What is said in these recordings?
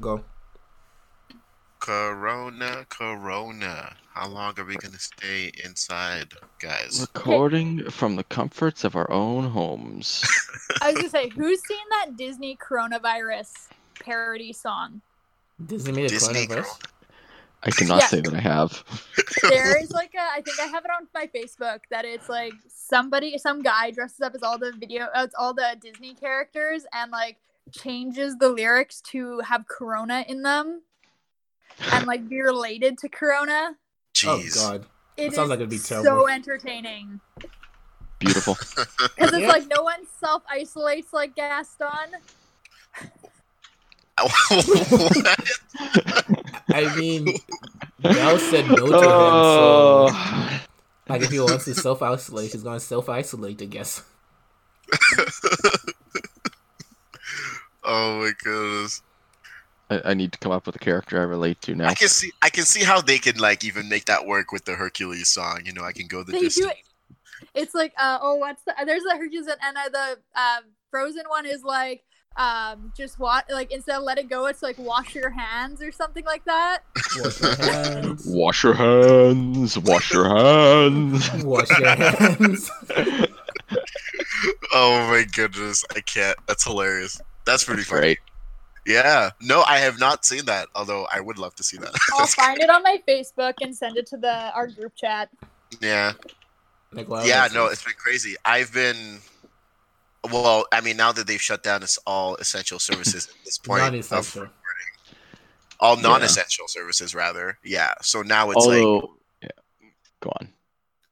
Go. Corona, Corona. How long are we gonna stay inside, guys? Recording from the comforts of our own homes. I was gonna say, who's seen that Disney coronavirus parody song? Disney made a Disney coronavirus. I cannot Yeah. say that I have. There is like a, I think I have it on my Facebook that it's like somebody, some guy dresses up as all the video, as all the Disney characters and like changes the lyrics to have Corona in them and like be related to Corona. Jeez. Oh God. It sounds like it'd be so entertaining Beautiful. because it's Yeah. like no one self isolates like Gaston. I mean, Belle said no to him, so Oh. like if he wants to self isolate, he's gonna self isolate, I guess. oh my goodness. I, I need to come up with a character I relate to now. I can see I can see how they can like even make that work with the Hercules song. You know, I can go the They do it. It's like, uh, oh, what's the? There's the Hercules and, and uh, the uh, Frozen one is like, um, just what like instead of let it go, it's like wash your hands or something like that. Wash your hands. Wash your hands. Wash your hands. Wash your hands. Oh my goodness, I can't. That's hilarious. That's pretty funny. Right. Yeah. No, I have not seen that. Although I would love to see that. I'll find it on my Facebook and send it to the our group chat. yeah. Like, yeah. No, it's been crazy. I've been. Well, I mean, now that they've shut down, it's all essential services at this point. not of- essential. all Yeah. non-essential services, rather. Yeah. So now it's like. Yeah. Go on.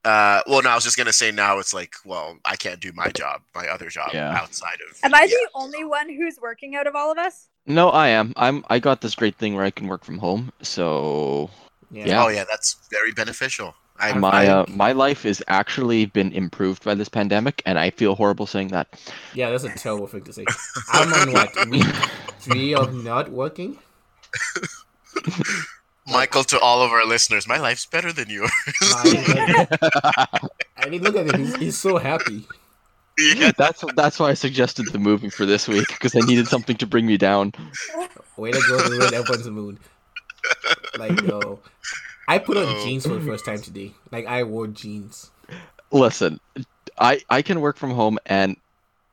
Uh, well, no, I was just gonna say now it's like, well, I can't do my job, my other job Yeah. outside of. Am I yeah. the only one who's working out of all of us? No, I am. I'm. I got this great thing where I can work from home. So Yeah. Yeah. Oh yeah, that's very beneficial. I, my I- uh, my life has actually been improved by this pandemic, and I feel horrible saying that. Yeah, that's a terrible thing to say. I'm on what week three of not working. Michael, to all of our listeners, my life's better than yours. I mean, look at him. He's, he's so happy. yeah. that's that's why I suggested the movie for this week because I needed something to bring me down. Way to go to ruin everyone's mood. Like, yo, I put on Oh. jeans for the first time today. Like, I wore jeans. Listen, I I can work from home and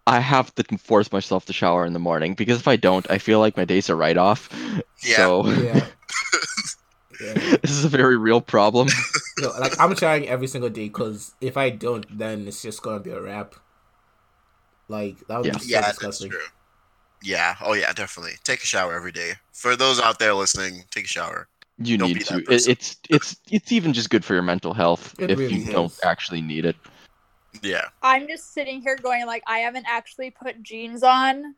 I have to force myself to shower in the morning because if I don't, I feel like my days are right off. Yeah. So Yeah. yeah. this is a very real problem. Yo, like, I'm trying every single day because if I don't, then it's just gonna be a wrap. Like, that would Yeah. be so Yeah, that's true. Yeah. Oh yeah, definitely. Take a shower every day. For those out there listening, take a shower. You Don't need to. It, it's it's it's even just good for your mental health It if really you don't actually need it. Yeah. I'm just sitting here going like I haven't actually put jeans on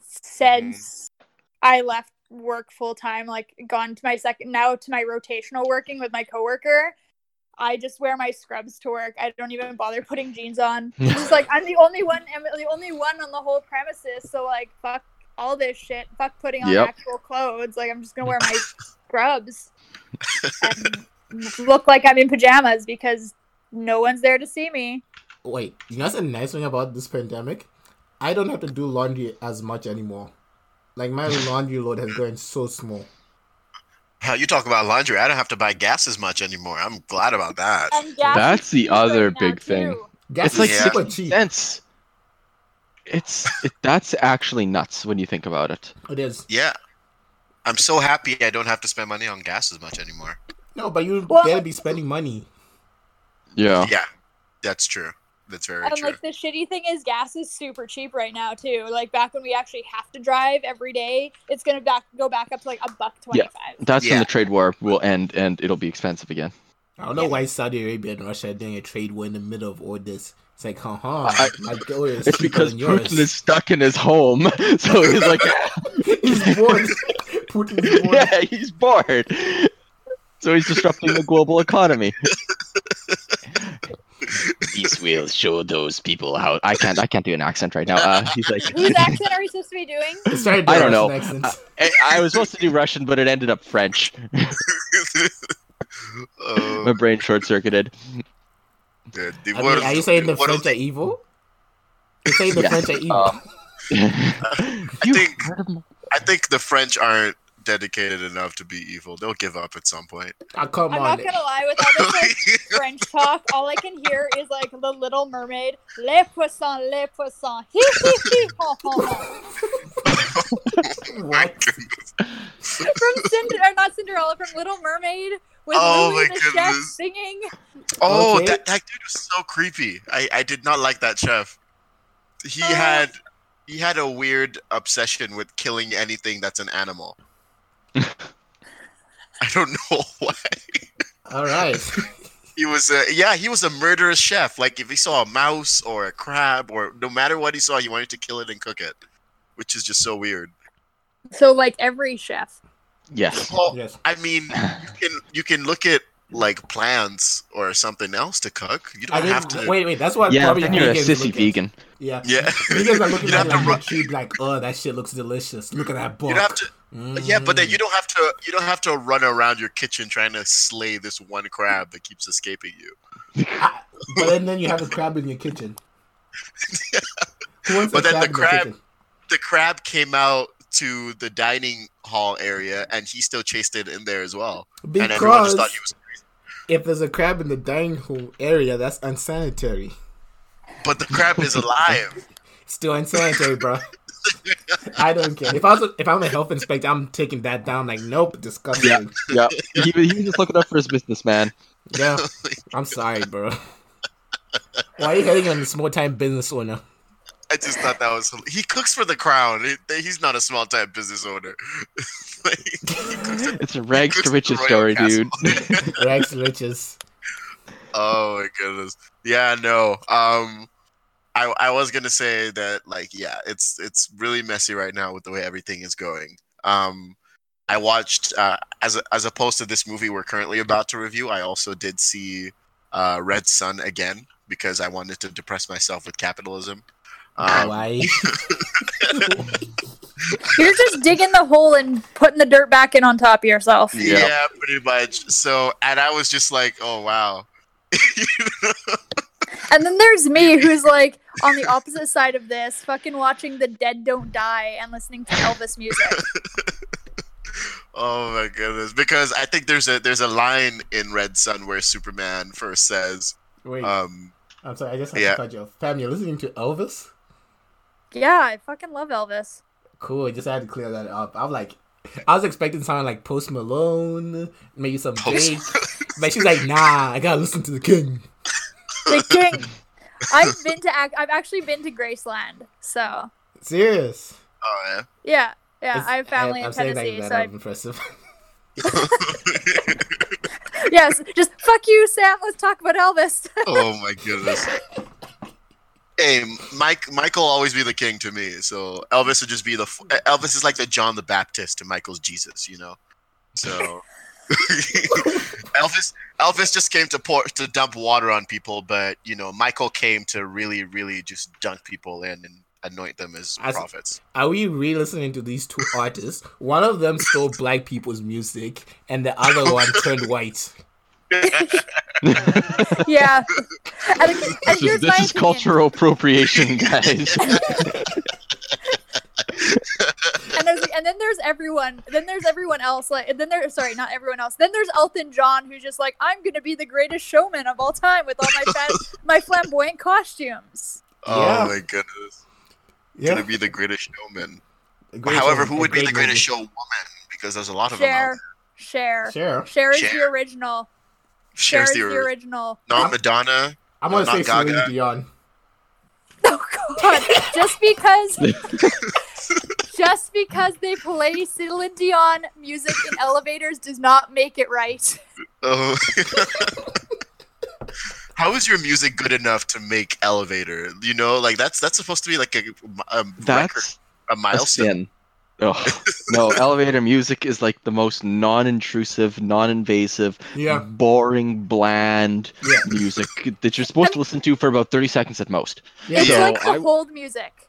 since mm-hmm. I left work full time, like gone to my second now to my rotational working with my coworker. I just wear my scrubs to work. I don't even bother putting jeans on. It's just like I'm the only one I'm the only one on the whole premises, so like fuck all this shit. Fuck putting on Yep. actual clothes. Like I'm just gonna wear my scrubs and look like I'm in pajamas because no one's there to see me. Wait, you know what's the nice thing about this pandemic? I don't have to do laundry as much anymore. Like, my laundry load has gotten so small. How you talk about laundry? I don't have to buy gas as much anymore. I'm glad about that. And gas That's the other right big thing. too. Gas It's like Yeah. super sixty cheap. cents. It's it, that's actually nuts when you think about it. It is. Yeah. I'm so happy I don't have to spend money on gas as much anymore. No, but you Well- gotta be spending money. Yeah. Yeah, that's true. That's very And true. like the shitty thing is, gas is super cheap right now too. Like back when we actually have to drive every day, it's gonna back go back up to like a buck twenty five. That's when the trade war will end and it'll be expensive again. I don't know Yeah. why Saudi Arabia and Russia are doing a trade war in the middle of all this. It's like, haha, I- my dollar is It's because than yours. Putin is stuck in his home, so he's like, He's bored. Putin is bored. yeah, he's bored. So he's disrupting the global economy. These will show those people how I can't I can't do an accent right now. Uh, he's like Whose accent are we supposed to be doing? It's I don't Russian know. accents. I, I was supposed to do Russian, but it ended up French. Oh, My brain short circuited. I mean, are you saying the French are evil? You're saying the Yeah. French are evil. Uh, you think- heard of my- I think the French aren't dedicated enough to be evil. They'll give up at some point. Ah, come I'm on. not gonna lie, with all this like French talk, all I can hear is like the Little Mermaid, les poissons, les poissons, hee hee hee, ha ha ha. What? From Cinder, or not Cinderella, from Little Mermaid, with Oh Louis my the chef singing. Oh, Okay. that, that dude was so creepy. I, I did not like that chef. He Uh. had he had a weird obsession with killing anything that's an animal. I don't know why. All right. He was a yeah, he was a murderous chef. Like if he saw a mouse or a crab or no matter what he saw, he wanted to kill it and cook it, which is just so weird. So like every chef. Yes. Well, yes. I mean, you can you can look at like plants or something else to cook. You don't have to. wait, wait. That's what Yeah, probably then you're a sissy look at. vegan. Yeah. Yeah, Vegans are looking You'd at have to like ru- the cheap, like, oh, that shit looks delicious. Look at that book. you don't have to. Yeah, but then Mm. you don't have to. You don't have to run around your kitchen trying to slay this one crab that keeps escaping you. But then, then you have a crab in your kitchen. Wants But then the crab- kitchen? The crab came out to the dining hall area, and he still chased it in there as well. and everyone Because just thought he was. crazy. if there's a crab in the dining hall area, that's unsanitary. But the crab is alive. Still unsanitary, bro. I don't care. If I was a, if I'm a health inspector, I'm taking that down. Like, nope, disgusting. Yeah. He, he was just looking up for his business, man. Yeah, I'm sorry, bro. Why are you hitting on a small time business owner? I just thought that was. He cooks for the crown. He, he's not a small time business owner. Like, he at- It's a rags cooks to riches story, Castle. dude. Rex riches. Oh my goodness. Yeah, no. Um I I was gonna say that like yeah, it's it's really messy right now with the way everything is going. Um I watched uh as a, as opposed to this movie we're currently about to review, I also did see uh Red Son again because I wanted to depress myself with capitalism. Um, Why? You're just digging the hole and putting the dirt back in on top of yourself. Yeah. yeah, pretty much. So and I was just like, oh wow. And then there's me who's like on the opposite side of this, fucking watching The Dead Don't Die and listening to Elvis music. Oh my goodness! Because I think there's a there's a line in Red Son where Superman first says, Wait, um, I'm sorry. I just have yeah. to cut you off. Fam, you're listening to Elvis? Yeah, I fucking love Elvis. Cool. Just had to clear that up. I'm like, I was expecting something like Post Malone, maybe some Post- Drake, but she's like, nah, I gotta listen to the King. The King. I've been to ac- I've actually been to Graceland, so Serious. "Oh yeah, yeah. It's- I have family I'm in Tennessee, that, so that I, I'm impressive. yes, just fuck you, Sam. Let's talk about Elvis. oh my goodness. Hey, Mike. Michael will always be the king to me. So Elvis would just be the Elvis is like the John the Baptist to Michael's Jesus. You know. So Elvis Elvis just came to pour to dump water on people, but you know Michael came to really really just dunk people in and anoint them as As- prophets. Are we re-listening to these two artists? One of them stole black people's music, and the other one turned white. yeah. And, and This is, this is cultural appropriation, guys. and and then there's everyone then there's everyone else like and then there's sorry not everyone else then there's Elton John who's just like I'm gonna be the greatest showman of all time with all my fan- my flamboyant costumes. Oh Yeah. my goodness. Yeah. Gonna be the greatest showman. A great However, song, who would be the greatest movie. showwoman? Because there's a lot of them. Share, share, Cher, Cher. Cher is the original. there. Cher Cher's is the, the original. not Madonna. I'm gonna uh, Not say Celine Gaga. Dion. Oh god! just because, just because they play Celine Dion music in elevators does not make it right. Oh. How is your music good enough to make Elevator? You know, like that's that's supposed to be like a, a record, That's a a milestone. sin. Oh, no, elevator music is like the most non-intrusive, non-invasive, Yeah. boring, bland Yeah. music that you're supposed to listen to for about 30 seconds at most. Yeah. It's So like the I- hold music,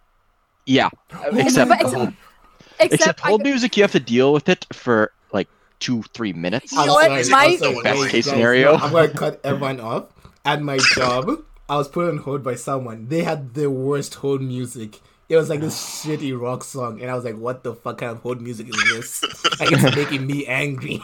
Yeah, except But hold, except, except, except I- hold music, you have to deal with it for like two, three minutes. You know I'm what? sorry, My- I'm sorry, Best case guys, scenario. I'm gonna cut everyone off. At my job, I was put on hold by someone. They had the worst hold music it was like this shitty rock song, and I was like, "What the fuck kind of hold music is this?" Like it's making me angry.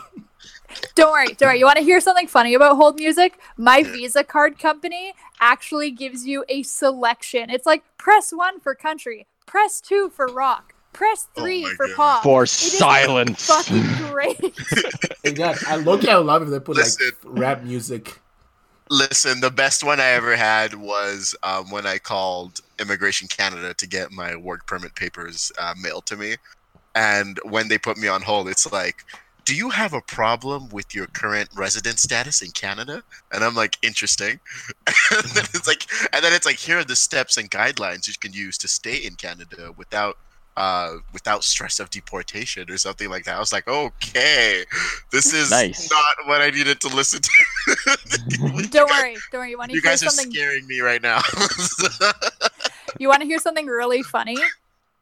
Don't worry, don't worry. You want to hear something funny about hold music? My Visa card company actually gives you a selection. It's like press one for country, press two for rock, press Oh three my for goodness. pop. For is silence. Fucking great. And yeah, I look at a lot of them put Listen. like rap music. Listen, the best one I ever had was um, when I called Immigration Canada to get my work permit papers uh, mailed to me. And when they put me on hold, it's like, do you have a problem with your current resident status in Canada? And I'm like, interesting. and then it's like, and then it's like, here are the steps and guidelines you can use to stay in Canada without, uh, without stress of deportation or something like that. I was like, okay, this is Nice. not what I needed to listen to. don't worry, don't worry. You want to You guys are something? scaring me right now. You want to hear something really funny?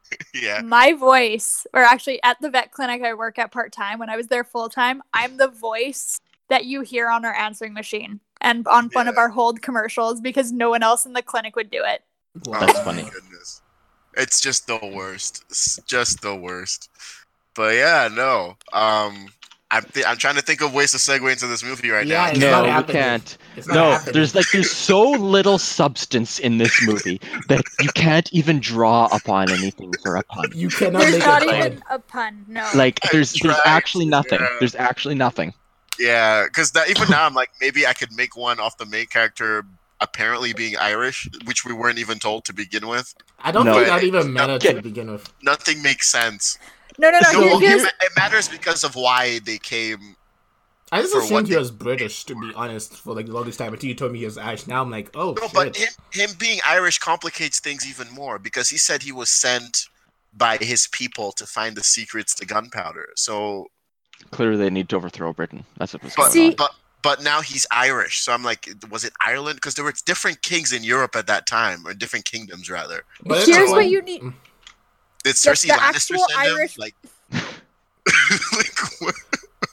yeah. My voice, or actually at the vet clinic I work at part time, when I was there full time, I'm the voice that you hear on our answering machine and on one of our hold commercials because no one else in the clinic would do it. Wow. That's Oh funny. goodness. It's just the worst. It's just the worst. But yeah, no. Um, I'm th- I'm trying to think of ways to segue into this movie right Yeah, now. it's no, not we can't. No, happening. there's like there's so little substance in this movie that you can't even draw upon anything for a pun. you cannot There's make not a pun. even a pun. No. Like there's there's actually nothing. yeah. There's actually nothing. Yeah, because even now I'm like maybe I could make one off the main character apparently being Irish, which we weren't even told to begin with. I don't No. think that even mattered to begin with. Nothing makes sense. No, no, no. No, here- well, here's, it, matters because of why they came. I just For assumed one he was British, to be honest, for like the longest time until you told me he was Irish. Now I'm like, oh No, shit. but him, him being Irish complicates things even more because he said he was sent by his people to find the secrets to gunpowder. So, Clearly, they need to overthrow Britain. That's what was but going See- on. but but now he's Irish. So I'm like, was it Ireland? Because there were different kings in Europe at that time, or different kingdoms rather. But here's not what like- you need. Mm. Did The- Cersei the Lannister actual send him? Irish- Like, like what?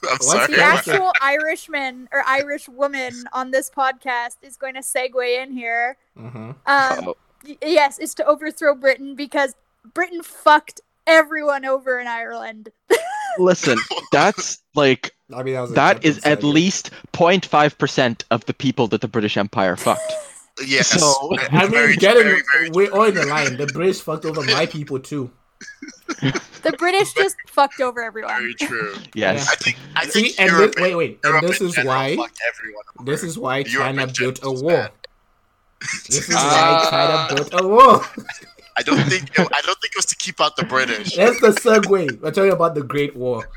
I'm What's sorry. The Yeah. actual Irishman or Irish woman on this podcast is going to segue in here. Mhm. Um, Uh-oh. y- yes, is to overthrow Britain because Britain fucked everyone over in Ireland. Listen, that's like I mean, that, that is jumping at least 0.5 percent of the people that the British Empire fucked. Yes. So- I mean, very, get it. very, very We're all in the line. The British fucked over my people too. The British just fucked over everyone. Very true. Yes. I think. I think See, and this, wait, wait, Europe and this is why. fucked everyone over. This is why China built a general wall. This is Uh, why China built a wall. I don't think. I don't think it was to keep out the British. That's the segue. We're talking about the Great War.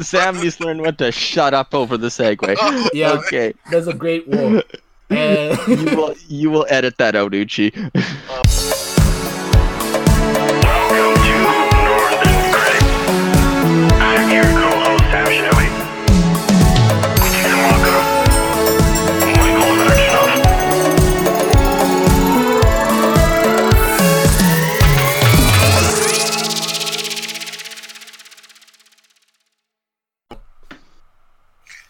Sam needs to learn when to shut up over the segue. Yeah. Okay. There's a Great War. And You will you will edit that out, Uchi. Welcome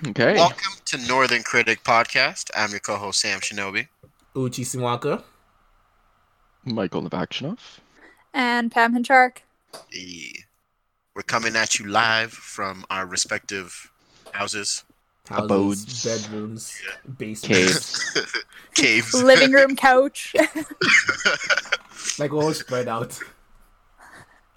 Okay. Welcome to Northern Critic Podcast. I'm your co-host Sam Shinobi. Uchi Simwaka. Michael Navakshinoff. And Pam Hinchark. We're coming at you live from our respective houses, Houses, Abodes. bedrooms, basements. caves. Living room couch. like all spread out.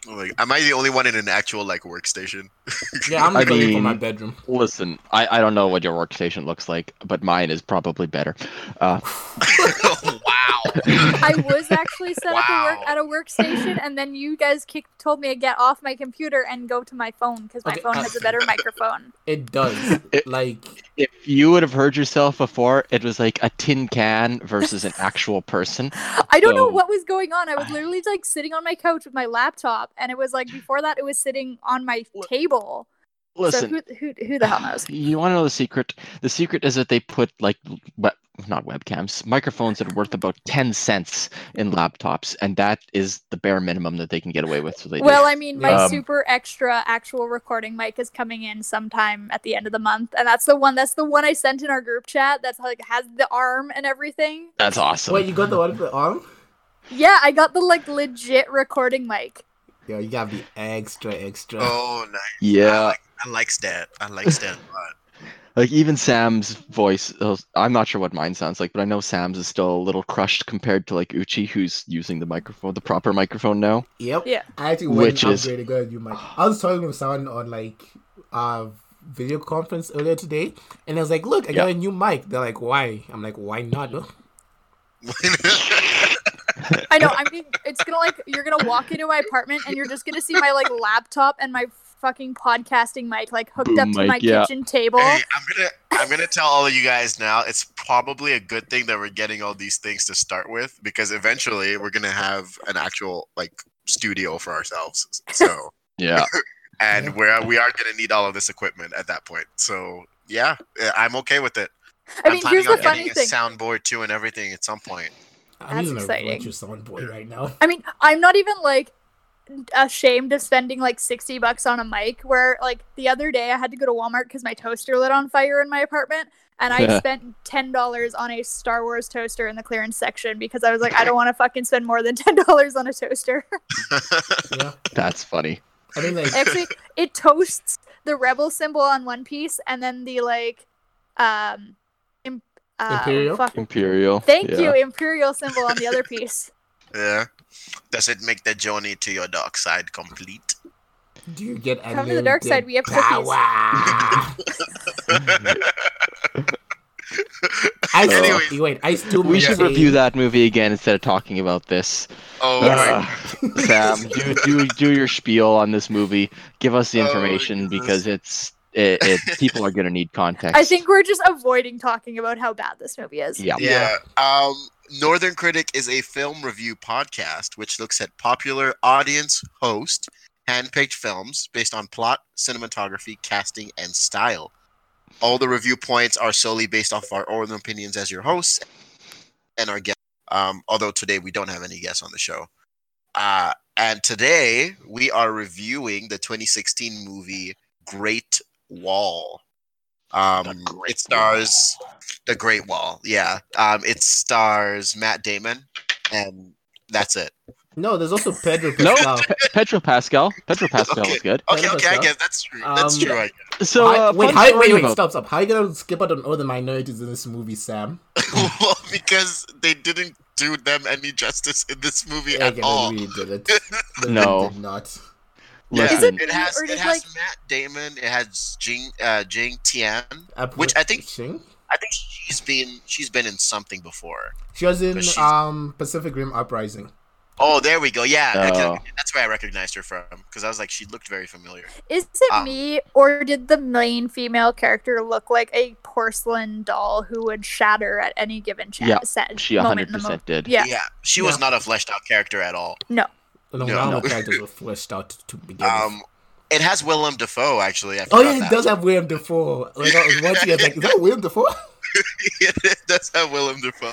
Like, am I the only one in an actual like workstation? Yeah, I'm I looking for mean- my bedroom. Listen, I, I don't know what your workstation looks like, but mine is probably better. Uh, wow. I was actually set up a work, at a workstation, and then you guys kicked, told me to get off my computer and go to my phone because my Okay, phone uh, has a better microphone. It does. It- like if you would have heard yourself before, it was like a tin can versus an actual person. I don't know what was going on. I was literally like sitting on my couch with my laptop, and it was like before that, it was sitting on my table. Listen, so who, who, who the hell knows? you want to know the secret? The secret is that they put like we- not webcams, microphones that are worth about ten cents in laptops, and that is the bare minimum that they can get away with. So they do. Well, I mean, my Um, super extra actual recording mic is coming in sometime at the end of the month, and that's the one. That's the one I sent in our group chat. That's like has the arm and everything. that's awesome. wait, you got the one with the arm? Yeah, I got the like legit recording mic. Yo, you gotta be extra, extra. Oh, nice. I Yeah, like, I like Stan. I like Stan a lot. Like even Sam's voice. uh, I'm not sure what mine sounds like, but I know Sam's is still a little crushed compared to like Uchi, who's using the microphone, the proper microphone now. Yep. Yeah. I actually went Which and is- upgraded got a new mic. I was talking with someone on like uh video conference earlier today, and I was like, "Look, I got a new mic." They're like, "Why?" I'm like, "Why not?" I know. I mean, it's gonna like you're gonna walk into my apartment and you're just gonna see my like laptop and my fucking podcasting mic like hooked Boom up to mic, my yeah. kitchen table. Hey, I'm gonna I'm gonna tell all of you guys now. It's probably a good thing that we're getting all these things to start with because eventually we're gonna have an actual like studio for ourselves. So Yeah, and Yeah. we're we are gonna need all of this equipment at that point. So yeah, I'm okay with it. I am mean, planning here's the on funny getting thing. a soundboard too and everything at some point. I'm That's using exciting. a virtual soundboard right now. I mean, I'm not even like ashamed of spending like 60 bucks on a mic where like the other day I had to go to Walmart because my toaster lit on fire in my apartment and I spent $10 on a Star Wars toaster in the clearance section because I was like I don't want to fucking spend more than $10 on a toaster. Yeah. that's funny. I mean, like, Actually, it toasts the rebel symbol on one piece and then the like um im- uh, Imperial? fuck- Imperial. Thank yeah. you, imperial symbol on the other piece. Yeah. Does it make the journey to your dark side complete? do you get Come to the dark side, we have cookies. power? I still, Anyways. wait, I still We should review that movie again instead of talking about this. Oh my Uh, Sam, do, do do your spiel on this movie. Give us the Oh, information goodness. because it's it, it people are gonna need context. I think we're just avoiding talking about how bad this movie is. Yeah. Yeah. Um, Northern Critic is a film review podcast which looks at popular audience host handpicked films based on plot, cinematography, casting, and style. All the review points are solely based off our own opinions as your hosts and our guests. Um, although today we don't have any guests on the show. Uh, and today we are reviewing the 2016 movie Great Wall. Um, Great it stars the Great Wall. Yeah. Um, it stars Matt Damon, and that's it. No, there's also Pedro No. Pascal. Pedro Pascal. Pedro Pascal Okay. was good. Okay, Pedro okay, I guess that's true. That's Um, true. I So How- uh, wait, how, story wait, wait, about- stop, stop. How are you gonna skip out on all the minorities in this movie, Sam? well, because they didn't do them any justice in this movie Yeah, at they all. really did it. They No. did not. Yeah, Listen, Is it has it has like- Matt Damon. It has Jing uh, Jing Tian. Which I think- Shing? I think she's been she's been in something before. She was in um Pacific Rim Uprising. Oh, there we go. Yeah, Oh. can- that's where I recognized her from because I was like, she looked very familiar. Is it Um, me, or did the main female character look like a porcelain doll who would shatter at any given chance? Yeah, set she 100% in the mo- did. Yeah. Yeah, she was not a fleshed out character at all. No, No, none no. of the characters were fleshed out to begin with. Um, it has Willem Dafoe actually. I Oh yeah, it that. does have Willem Dafoe. Like I was watching, I was like, is that William Dafoe? it does have Willem Dafoe.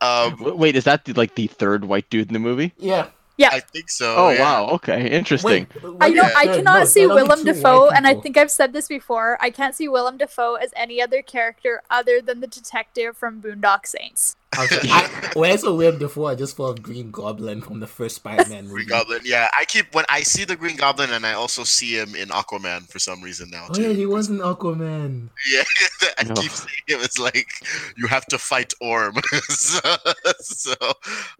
Um, Wait, is that the, like the third white dude in the movie? Yeah. I think so. Oh yeah. wow, okay, interesting. Wait, I know Yeah. I cannot no, see there Willem two Dafoe, and I think I've said this before. I can't see Willem Dafoe as any other character other than the detective from Boondock Saints. Okay. I, when I saw William Dafoe, I just thought of Green Goblin from the first Spider-Man movie. Green Goblin. Yeah, I keep when I see the Green Goblin, and I also see him in Aquaman for some reason now. Oh too. yeah, he was in Aquaman. Yeah, I No. keep seeing him. It's like you have to fight Orm. so, so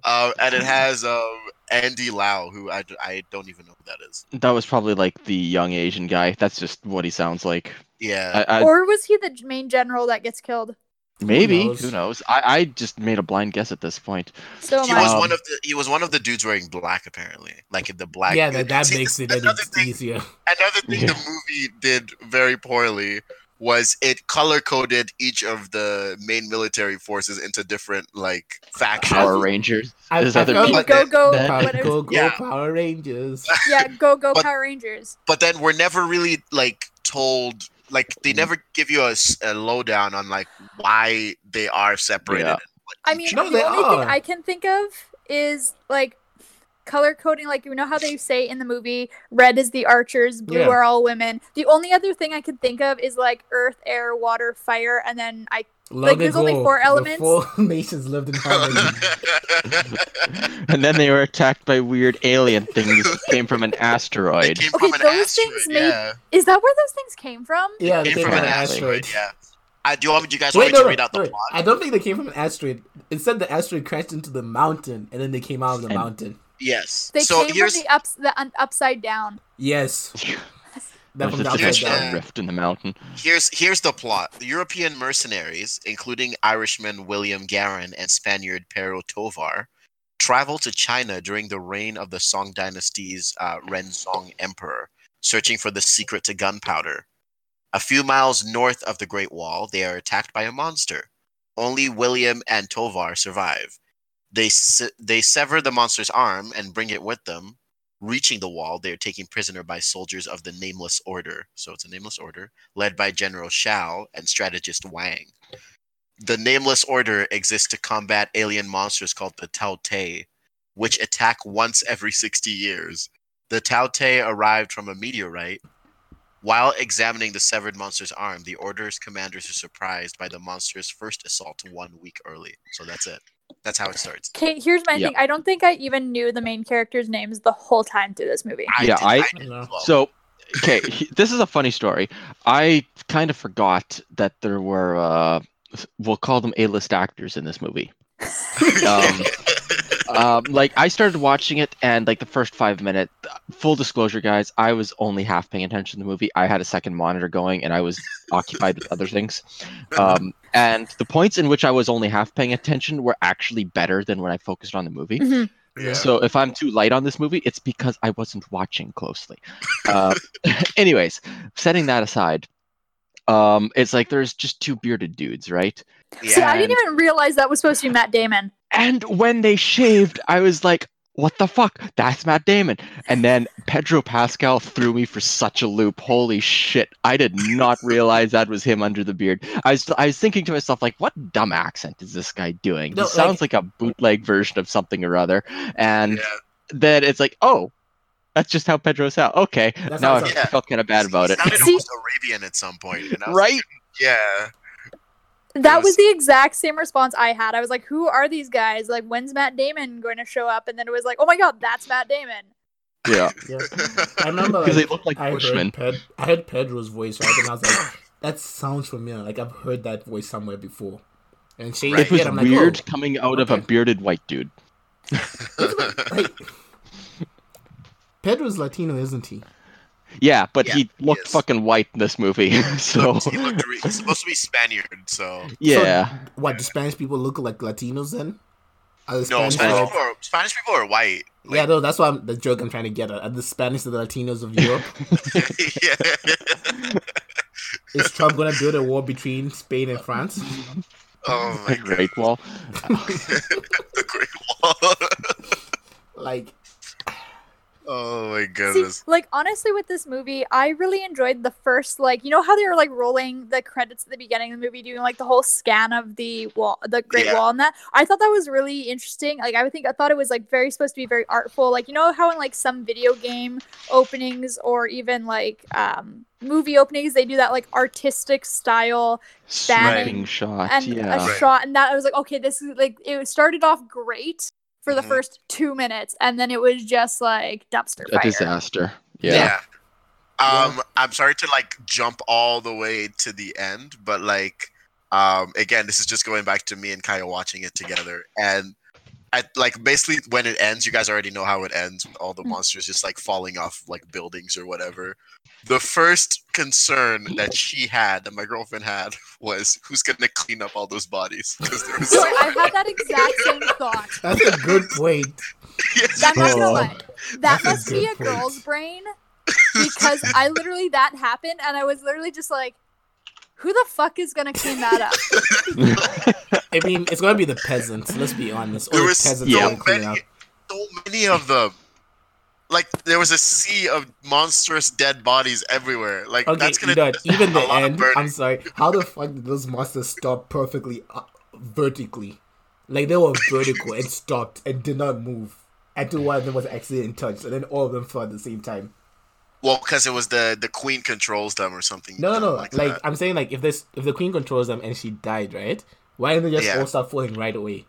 um, and it has um, Andy Lau, who I, I don't even know who that is. That was probably like the young Asian guy. That's just what he sounds like. Yeah, I, I, or was he the main general that gets killed? maybe knows? who knows? I, I just made a blind guess at this point. So he was Um, one of the he was one of the dudes wearing black apparently, like in the black. yeah, that, that See, makes it another any thing, easier. another thing Yeah. the movie did very poorly was it color coded each of the main military forces into different like factions. Power Rangers. I- There's I other felt people. like go go that- Power, go go Yeah. Power Rangers. Yeah, go go But- Power Rangers. but then we're never really like told like they never give you a lowdown on like why they are separated. Yeah. I mean, No, the only are. thing I can think of is like color coding like you know how they say in the movie red is the archers blue Yeah. are all women the only other thing i could think of is like earth air water fire and then i like there's only ago, four the elements. four nations lived in harmony. and then they were attacked by weird alien things that came from an asteroid. came Okay, from an those asteroid. things made- yeah, is that where those things came from yeah, they came came from from an an asteroid. asteroid. Yeah. I do. You want me- do you guys Wait, want me no, to no, read out the wait. plot? I don't think they came from an asteroid. Instead, the asteroid crashed into the mountain, and then they came out of the And- mountain. Yes. they so came here's from the ups the un- upside down Yes, that There's from the just upside Here's a down. the- rift in the mountain. here's here's the plot. The European mercenaries, including Irishman William Garin and Spaniard Pero Tovar, travel to China during the reign of the Song Dynasty's uh, Renzong Emperor, searching for the secret to gunpowder. A few miles north of the Great Wall, they are attacked by a monster. Only William and Tovar survive. They se- they sever the monster's arm and bring it with them. Reaching the wall, they are taken prisoner by soldiers of the Nameless Order. So it's a Nameless Order led by General Shao and strategist Wang. The Nameless Order exists to combat alien monsters called the Tao Tei, which attack once every 60 years. The Tao Tei arrived from a meteorite. While examining the severed monster's arm, the Order's commanders are surprised by the monster's first assault one week early. So that's it. That's how it starts. okay here's my Yeah. thing i don't think i even knew the main characters names the whole time through this movie Yeah, did- I- did You well. So, okay, this is a funny story. I kind of forgot that there were, uh, we'll call them A-list actors in this movie. Um, um, like I started watching it, and like the first five minutes, full disclosure, guys, I was only half paying attention to the movie. I had a second monitor going, and I was occupied with other things. Um, and the points in which I was only half paying attention were actually better than when I focused on the movie. Mhm. yeah. So if I'm too light on this movie, it's because I wasn't watching closely. Uh, anyways, setting that aside, um, it's like there's just two bearded dudes, right? see i didn't even realize that was supposed to be matt damon And when they shaved, I was like, "What the fuck? That's Matt Damon." And then Pedro Pascal threw me for such a loop. Holy shit! I did not realize that was him under the beard. I was I was thinking to myself, like, what dumb accent is this guy doing? No, he sounds like a bootleg version of something or other. And Yeah. then it's like, oh, that's just how Pedro sounds. Okay, That's now I it sounds. felt kind of bad about He it. sounded See- almost Arabian at some point, and I was Right? like, yeah. That was- was the exact same response I had. I was like, "Who are these guys? Like, when's Matt Damon going to show up?" And then it was like, "Oh my god, that's Matt Damon." Yeah, Yeah. I remember because like, they look like I Bushmen. heard, Ped- I heard Pedro's voice right, and I was like, "That sounds familiar. Like I've heard that voice somewhere before." And she, Right. It was I'm like, weird "Oh." coming out of a bearded white dude. like, Pedro's Latino, isn't he? Yeah, but Yeah, he he looked is. fucking white in this movie. so he looked re- he's supposed to be Spaniard, so yeah, What do Spanish people look like Latinos then? Are the no, Spanish Spanish people, are, Spanish people are white. yeah, no, that's why I'm, the joke I'm trying to get at. Are the Spanish the Latinos of Europe? yeah. Is Trump gonna build a war between Spain and France? Oh my god, Great Wall. the Great Wall. Like, oh my See, goodness. like honestly, with this movie, I really enjoyed the first, like, you know how they were like rolling the credits at the beginning of the movie, doing like the whole scan of the wall, the Great Yeah. Wall, and that. I thought that was really interesting. Like, I would think I thought it was like very supposed to be very artful. Like, you know how in like some video game openings or even like um movie openings, they do that like artistic style Sweeping shot. and yeah. a Right. shot and that I was like okay this is like it started off great for the Mhm. first two minutes and then it was just like dumpster a fire disaster. Yeah. Yeah. Um, I'm sorry to like jump all the way to the end, but like, um, again, this is just going back to me and Kaya watching it together, and I like basically when it ends, you guys already know how it ends with all the Mm. monsters just like falling off like buildings or whatever. The first concern that she had, that my girlfriend had, was who's gonna clean up all those bodies? 'Cause there was so so I had that exact same thought that's a good point. Yes. I'm not gonna Oh. lie that That's a must be a point. girl's brain because I literally that happened and I was literally just like who the fuck is gonna clean that up I mean, it's gonna be the peasants. Let's be honest. There All the was peasants so are gonna clean it many, up. so many of them. Like there was a sea of monstrous dead bodies everywhere. Like Okay, that's gonna you know, even a the lot end. burning. I'm sorry. How the fuck did those monsters stop perfectly uh, vertically? Like they were vertical and stopped and did not move. until one of them was actually in touch, and then all of them fell at the same time. Well, because it was the the queen controls them or something. No, no, no. like, Like. I'm saying, like if this if the queen controls them and she died, right? Why didn't they just Yeah. all start falling right away?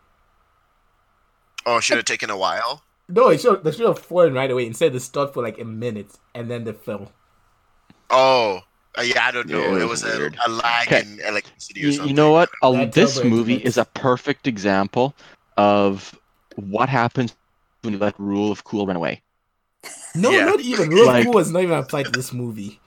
oh, should have taken a while. No, it should they should have fallen right away. Instead, they stopped for like a minute and then they fell. Oh, uh, yeah, I don't know. it it was was, a, weird. a lag Okay. in electricity or You, something. you know what? A, this movie is a perfect example of what happens when you let rule of cool run away. No, Yeah. not even. Rule Like- of Cool was not even applied to this movie.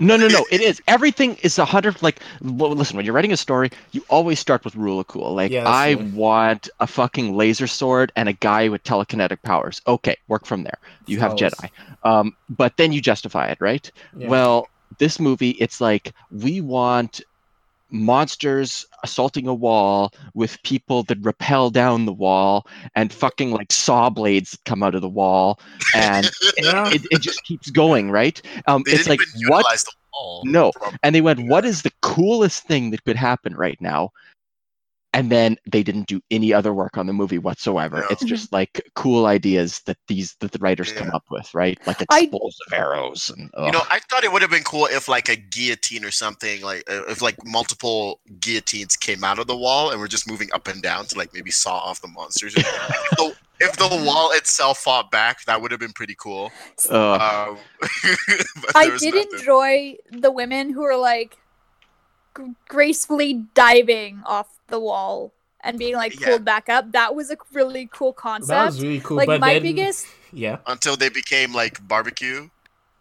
No, no, no. It is everything is a hundred. Like, well, listen, when you're writing a story, you always start with rule of cool. Like, Yeah, I want a fucking laser sword and a guy with telekinetic powers. Okay, work from there. You have. Jedi. Um, but then you justify it, right? Yeah. Well, this movie, it's like we want monsters assaulting a wall with people that rappel down the wall and fucking like saw blades that come out of the wall and Yeah. it, it just keeps going right um it's like what. No. And they went what is the coolest thing that could happen right now and then they didn't do any other work on the movie whatsoever No. it's just like cool ideas that these that the writers come up with right like I- explosive arrows and You know. I thought it would have been cool if like a guillotine or something, like uh, if like multiple guillotines came out of the wall and were just moving up and down to like maybe saw off the monsters. so if the wall itself fought back, that would have been pretty cool. Ugh. Um, I there did nothing. enjoy the women who were like g- gracefully diving off the wall and being like Yeah. pulled back up. That was a really cool concept. that concept. was really cool. like but my then, biggest yeah, until they became like barbecue.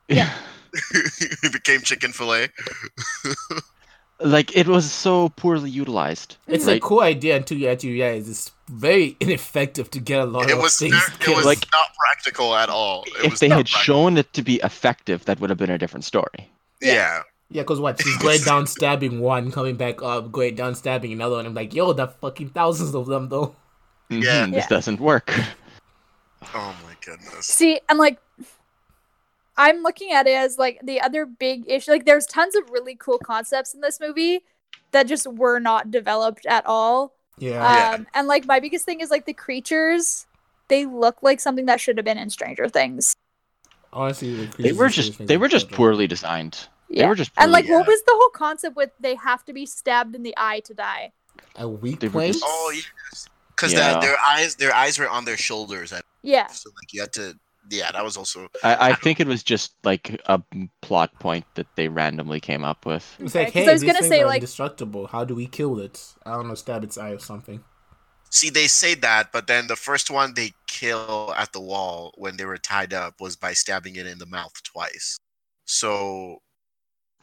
yeah. it became chicken fillet. like it was so poorly utilized it's right? a cool idea until you actually realize it's very ineffective to get a lot It of was things it was Like- not practical at all. It if was they had practical. shown it to be effective that would have been a different story yeah. Yeah, because what? She's going down stabbing one, coming back up, going down stabbing another one. I'm like, yo, that fucking thousands of them though. Yeah. Mhm, this Yeah. doesn't work Oh my goodness. See, and like I'm looking at it as like the other big issue. Like there's tons of really cool concepts in this movie that just were not developed at all. Yeah. Yeah. Um, and like my biggest thing is like the creatures. They look like something that should have been in Stranger Things. Honestly, the they were just they were just better. poorly designed they were just And like, poorly- what was the whole concept with they have to be stabbed in the eye to die? a weak They were point. just- Oh yes. Because Yeah. their eyes, their eyes were on their shoulders, and Yeah. so like you had to. Yeah, that was also. I, I think it was just like a plot point that they randomly came up with. It's Okay, hey, I was these gonna say, like- indestructible. How do we kill it? I don't know, stab its eye or something. See, they say that, but then the first one they kill at the wall when they were tied up was by stabbing it in the mouth twice. So I don't know.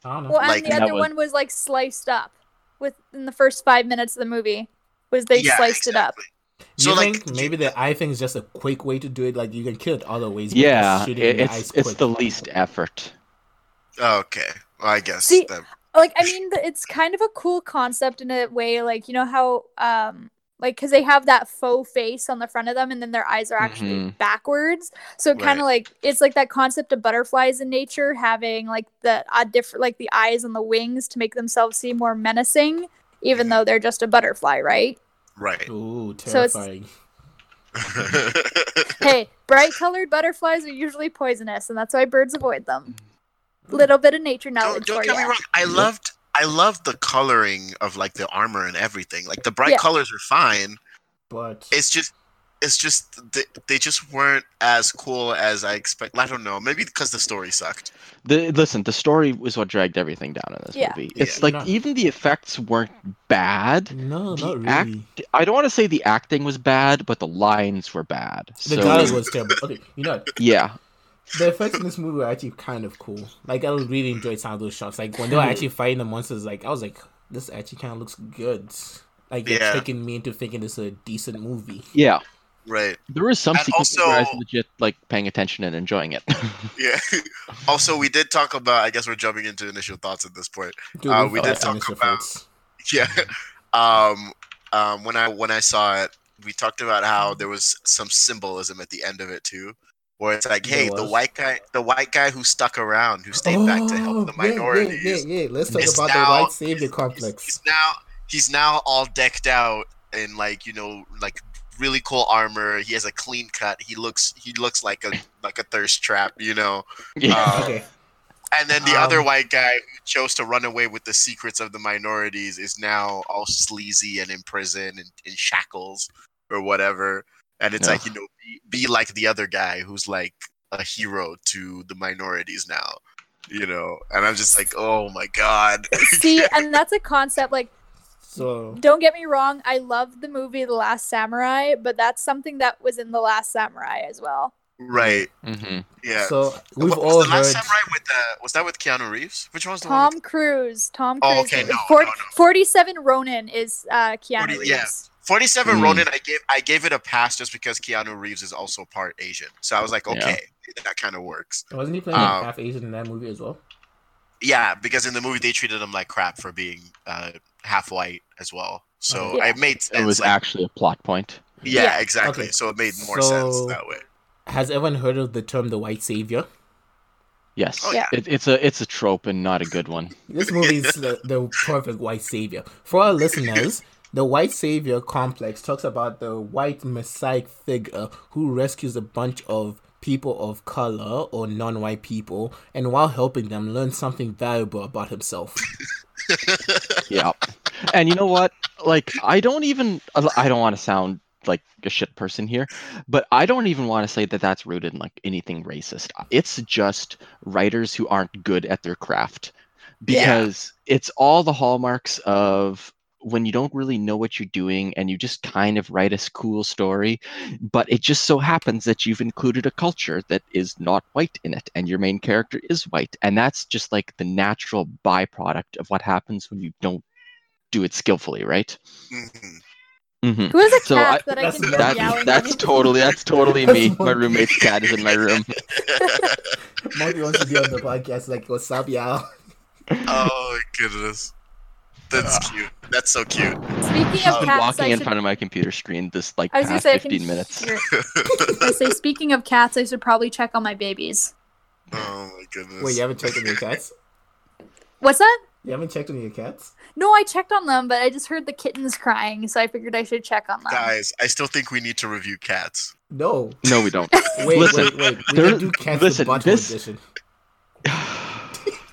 Well, and Like, the other was- one was like sliced up within the first five minutes of the movie. Was they yeah, sliced it up? So you like think maybe the eye thing is just a quick way to do it? Like you can kill it other ways. Yeah, just it, shooting the it's it's the least effort. Okay, well, I guess. See, that- like i mean it's kind of a cool concept in a way like you know how um like because they have that faux face on the front of them and then their eyes are actually Mhm. backwards so it kind of like it's like that concept of butterflies in nature having like the uh, different like the eyes and the wings to make themselves seem more menacing even Mhm. though they're just a butterfly right right. Ooh, So it's- terrifying. hey bright colored butterflies are usually poisonous and that's why birds avoid them little bit of nature knowledge don't, don't for get me wrong. I loved I love the coloring of like the armor and everything. Like the bright Yeah. colors are fine. But It's just it's just they, they just weren't as cool as I expect. I don't know. Maybe because the story sucked. The listen, the story was what dragged everything down in this Yeah. movie. Yeah. It's like No. even the effects weren't bad. no, The not act- really. I don't want to say the acting was bad, but the lines were bad. The So dialogue was terrible. Okay, you know yeah, the effects in this movie were actually kind of cool. Like I really enjoyed some of those shots. Like when they were actually fighting the monsters, like I was like, this actually kind of looks good. Like they're Yeah. tricking me into thinking this is a decent movie. yeah. Right. There was some And sequences where I was also- legit like paying attention and enjoying it. Yeah. also, we did talk about. I guess we're jumping into initial thoughts at this point. Dude, Uh, we we did talk about- thoughts. Yeah. Um. Um. When I when I saw it, we talked about how there was some symbolism at the end of it too, where it's like, hey, the white guy, the white guy who stuck around, who stayed back to help the Oh, yeah, yeah. Yeah, yeah, Let's talk about now- the white savior he's- complex. He's now he's now all decked out in like you know like really cool armor. He has a clean cut. He looks he looks like a like a thirst trap, you know. Yeah. Uh, okay. And then the other Um, white guy who chose to run away with the secrets of the minorities is now all sleazy and in prison and in shackles or whatever. And it's Yeah. like, you know, be, be like the other guy who's like a hero to the minorities now, you know? And I'm just like, oh my God. See, and that's a concept like So don't get me wrong, I love the movie The Last Samurai, but that's something that was in The Last Samurai as well. right. hmm Yeah. so we've What- all was the last heard. samurai with uh, was that with Keanu Reeves? Which one was the one? Tom Cruise. Tom Oh, Cruise. okay, no, Fort- no, no. 47 Ronin is uh, Keanu 40 yeah. Reeves. Forty-seven Mm. Ronin, I gave I gave it a pass just because Keanu Reeves is also part Asian, so I was like, Yeah. okay, that kind of works. Wasn't he playing Um, half Asian in that movie as well? Yeah, because in the movie they treated him like crap for being uh, half white as well, so Yeah. it made sense. It was like- actually a plot point. yeah, Yeah. exactly. Okay, So it made more sense that way. Has everyone heard of the term the white savior? Yes. Oh, yeah. It, it's a it's a trope and not a good one. This movie is the, the perfect white savior. For our listeners, the white savior complex talks about the white messiah figure who rescues a bunch of people of color or non-white people and while helping them learn something valuable about himself. Yeah. And you know what? Like, I don't even, I don't want to sound like a shit person here, but I don't even want to say that that's rooted in like anything racist. It's just writers who aren't good at their craft because it's all the hallmarks of when you don't really know what you're doing and you just kind of write a cool story, but it just so happens that you've included a culture that is not white in it and your main character is white. And that's just like the natural byproduct of what happens when you don't do it skillfully, right? Mhm. hmm Who has a So cat I- that I That's can hear not- yelling? That's at totally that's totally me. My roommate's cat is in my room. Monkey wants to be on the podcast like, what's up, y'all? Oh my goodness, that's cute. That's so cute. Speaking She's of been cats, walking I, in should, front of my computer screen this like I was gonna past say I can 15 minutes. hear- I say speaking of cats, I should probably check on my babies. Oh my goodness. Wait, you haven't checked on your cats? What's that? You haven't checked on your cats? No, I checked on them, but I just heard the kittens crying, so I figured I should check on them. Guys, I still think we need to review cats. No. No, we don't. Wait, Listen, wait, wait. We there- can do cats listen, the butthole this- edition.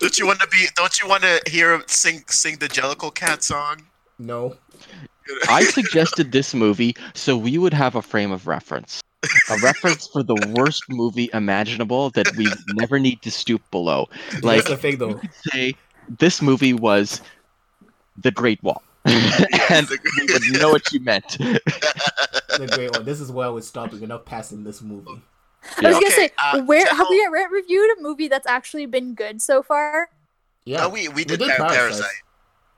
Don't you want to be? Don't you want to hear sing sing the Jellicle Cat song? No. I suggested this movie so we would have a frame of reference. A reference for the worst movie imaginable that we never need to stoop below. Like That's the thing, though. say this movie was The Great Wall. and The we would know what you meant. The great one. This is where I would stop. We're not passing this movie. I was Yeah. gonna Okay, say, uh, where have we re- reviewed a movie that's actually been good so far? Yeah. No, we we did, did Par- Parasite. Parasite.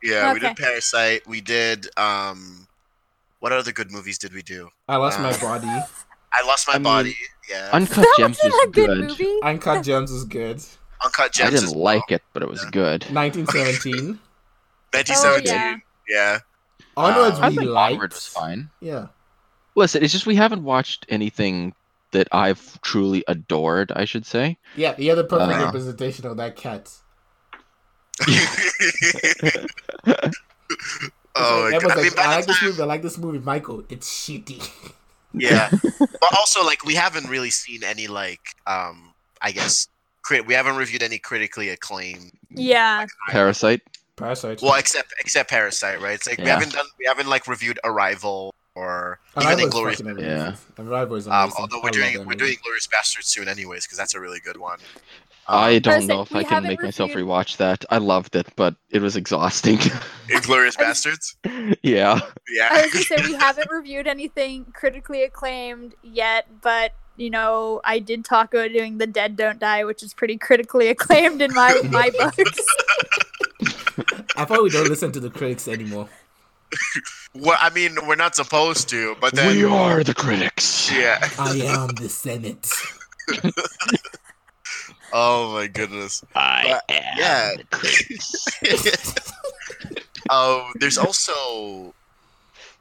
Yeah, we did Parasite. We did um, what other good movies did we do? I lost my Uh, body. I lost my I mean, body. Yeah, Uncut That Gems wasn't was a good, good. movie. Uncut Gems was good. Uncut Gems. I didn't as like well. it, but it was Yeah. good. 1917. 1917. Oh, yeah. Onwards Uh, I we think liked. Onward was fine. Yeah. Listen, it's just we haven't watched anything that I've truly adored, I should say. Yeah, you're the perfect Uh. representation of that cat. oh my Everyone's god! I like, mean, I the like this movie. I like this movie. Michael, it's shitty. Yeah, but also like we haven't really seen any like um, I guess crit. We haven't reviewed any critically acclaimed. Yeah, Parasite. Parasite. Well, except except Parasite, right? It's like we haven't done. We haven't like reviewed Arrival or even Arrival is Inglorious. fucking Yeah. amazing. Arrival is Um, amazing. although we're love doing we're doing Glorious Bastards soon, anyways, because that's a really good one. Um, I don't Parasite, know if I can haven't make myself rewatch that. I loved it, but it was exhausting. Inglorious Bastards. yeah. Yeah. I was gonna say we haven't reviewed anything critically acclaimed yet, but you know, I did talk about doing The Dead Don't Die, which is pretty critically acclaimed in my my books. I thought we don't listen to the critics anymore. Well, I mean, we're not supposed to, but then we are the critics. yeah. I am the Senate. Oh my goodness. I But, am yeah. the critics. um, there's also,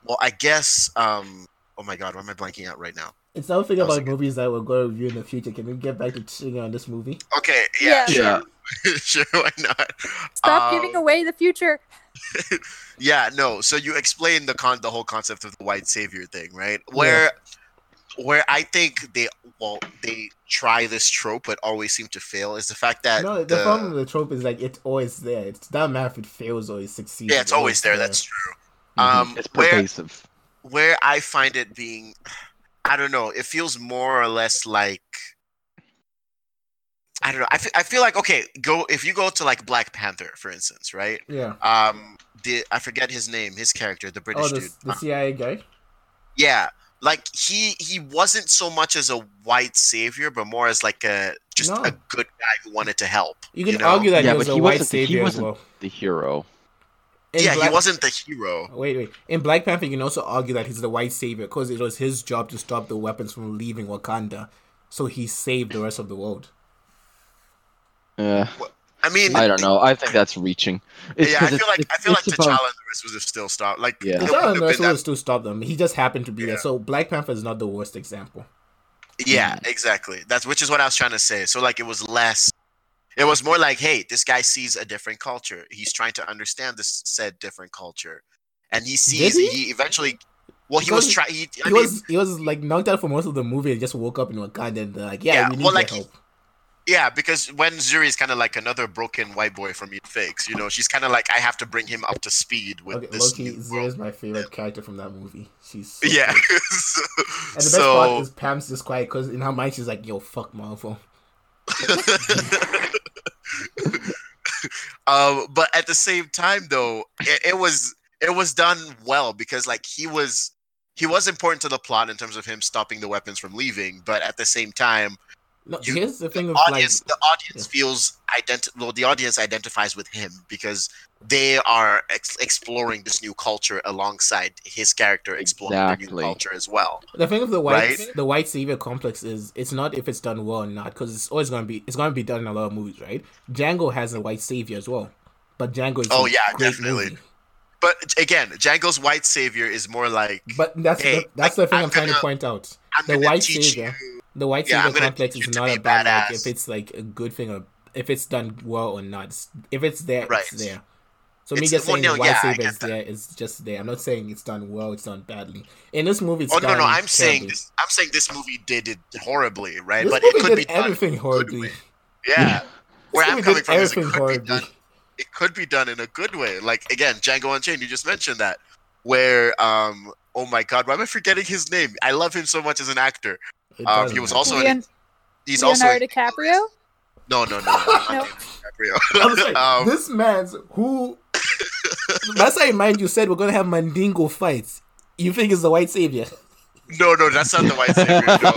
well, I guess um, oh my god, why am I blanking out right now? It's now thinking That about movies that we're going to review in the future. Can we get back to chilling on this movie? Okay, yeah, Yeah. sure, sure, why not? Stop Um, giving away the future. Yeah, no. So you explained the con the whole concept of the white savior thing, right? Where where I think they well they try this trope but always seem to fail is the fact that no, the, the- problem with the trope is like it's always there. It's doesn't matter if it fails or it succeeds. yeah, it's always there. That's true. Mhm. Um, it's where pervasive. where I find it being, I don't know, it feels more or less like. I don't know. I I feel like okay, go if you go to like Black Panther, for instance, right? yeah. Um, the I forget his name, his character, the British Oh, the, dude. the CIA guy. Yeah, like he he wasn't so much as a white savior, but more as like a just No. a good guy who wanted to help. You can know? argue that Yeah, he was but a he white wasn't the- he wasn't- well. The hero. In yeah, Black- he wasn't the hero. Wait, wait. In Black Panther, you can also argue that he's the white savior because it was his job to stop the weapons from leaving Wakanda, so he saved the rest of the world. Uh, I mean, I don't know. I think that's reaching. It's yeah, I feel like I feel like it's T'Challa about- and the rest would have still stopped. Like, Yeah. there The wouldn't have T'Challa was still stop them. He just happened to be there. So Black Panther is not the worst example. Yeah, exactly. That's which is what I was trying to say. So like, it was less. It was more like, hey, this guy sees a different culture. He's trying to understand this said different culture, and he sees he? he? eventually. Well, he was Because trying. He, He mean, was he was like knocked out for most of the movie and just woke up in Wakanda and like, yeah, Yeah, we need well, like, help. Yeah, because when Shuri is kind of like another broken white boy from Meat Fakes, you know, she's kind of like I have to bring him up to speed with Okay, this. Lowkey, world. is my favorite character from that movie. She's so Yeah. so, And the best part is Pam's just quiet because in her mind she's like, "Yo, fuck Marvel." um, but at the same time, though, it, it was it was done well because like he was he was important to the plot in terms of him stopping the weapons from leaving, but at the same time, No, You- here's the thing the of like, audience the audience feels identi- well the audience identifies with him because they are ex- exploring this new culture alongside his character exploring the new culture as well the thing of the white Right? the white savior complex is it's not if it's done well or not because it's always gonna be it's gonna be done in a lot of movies, right? Django has a white savior as well, but Django is Oh, yeah, definitely. movie. but again django's white savior is more like But that's Hey, the, that's like, the thing I'm I'm, trying to gonna- point out. i'm the white savior- you The white Yeah, savior complex is not be about like if it's like a good thing or if it's done well or not. If it's there, Right. it's there. So me It's- just well, saying no, the white yeah, savior is there is just there. I'm not saying it's done well. It's done badly. In this movie, it's oh no no i'm saying this i'm saying this movie did it horribly right This but it could be done everything horribly. yeah where i'm coming from is it could be done it could be done in a good way. Like again, Django Unchained, you just mentioned that. Where um oh my god, why am I forgetting his name? I love him so much as an actor. It Um, he was matter. also in, Leon- he's also Leonardo in- DiCaprio. no no no, no, No. DiCaprio. Um, this man's who. That's how in mind you said we're gonna have Mandingo fights. You think it's the white savior? no no, that's not the white savior. No.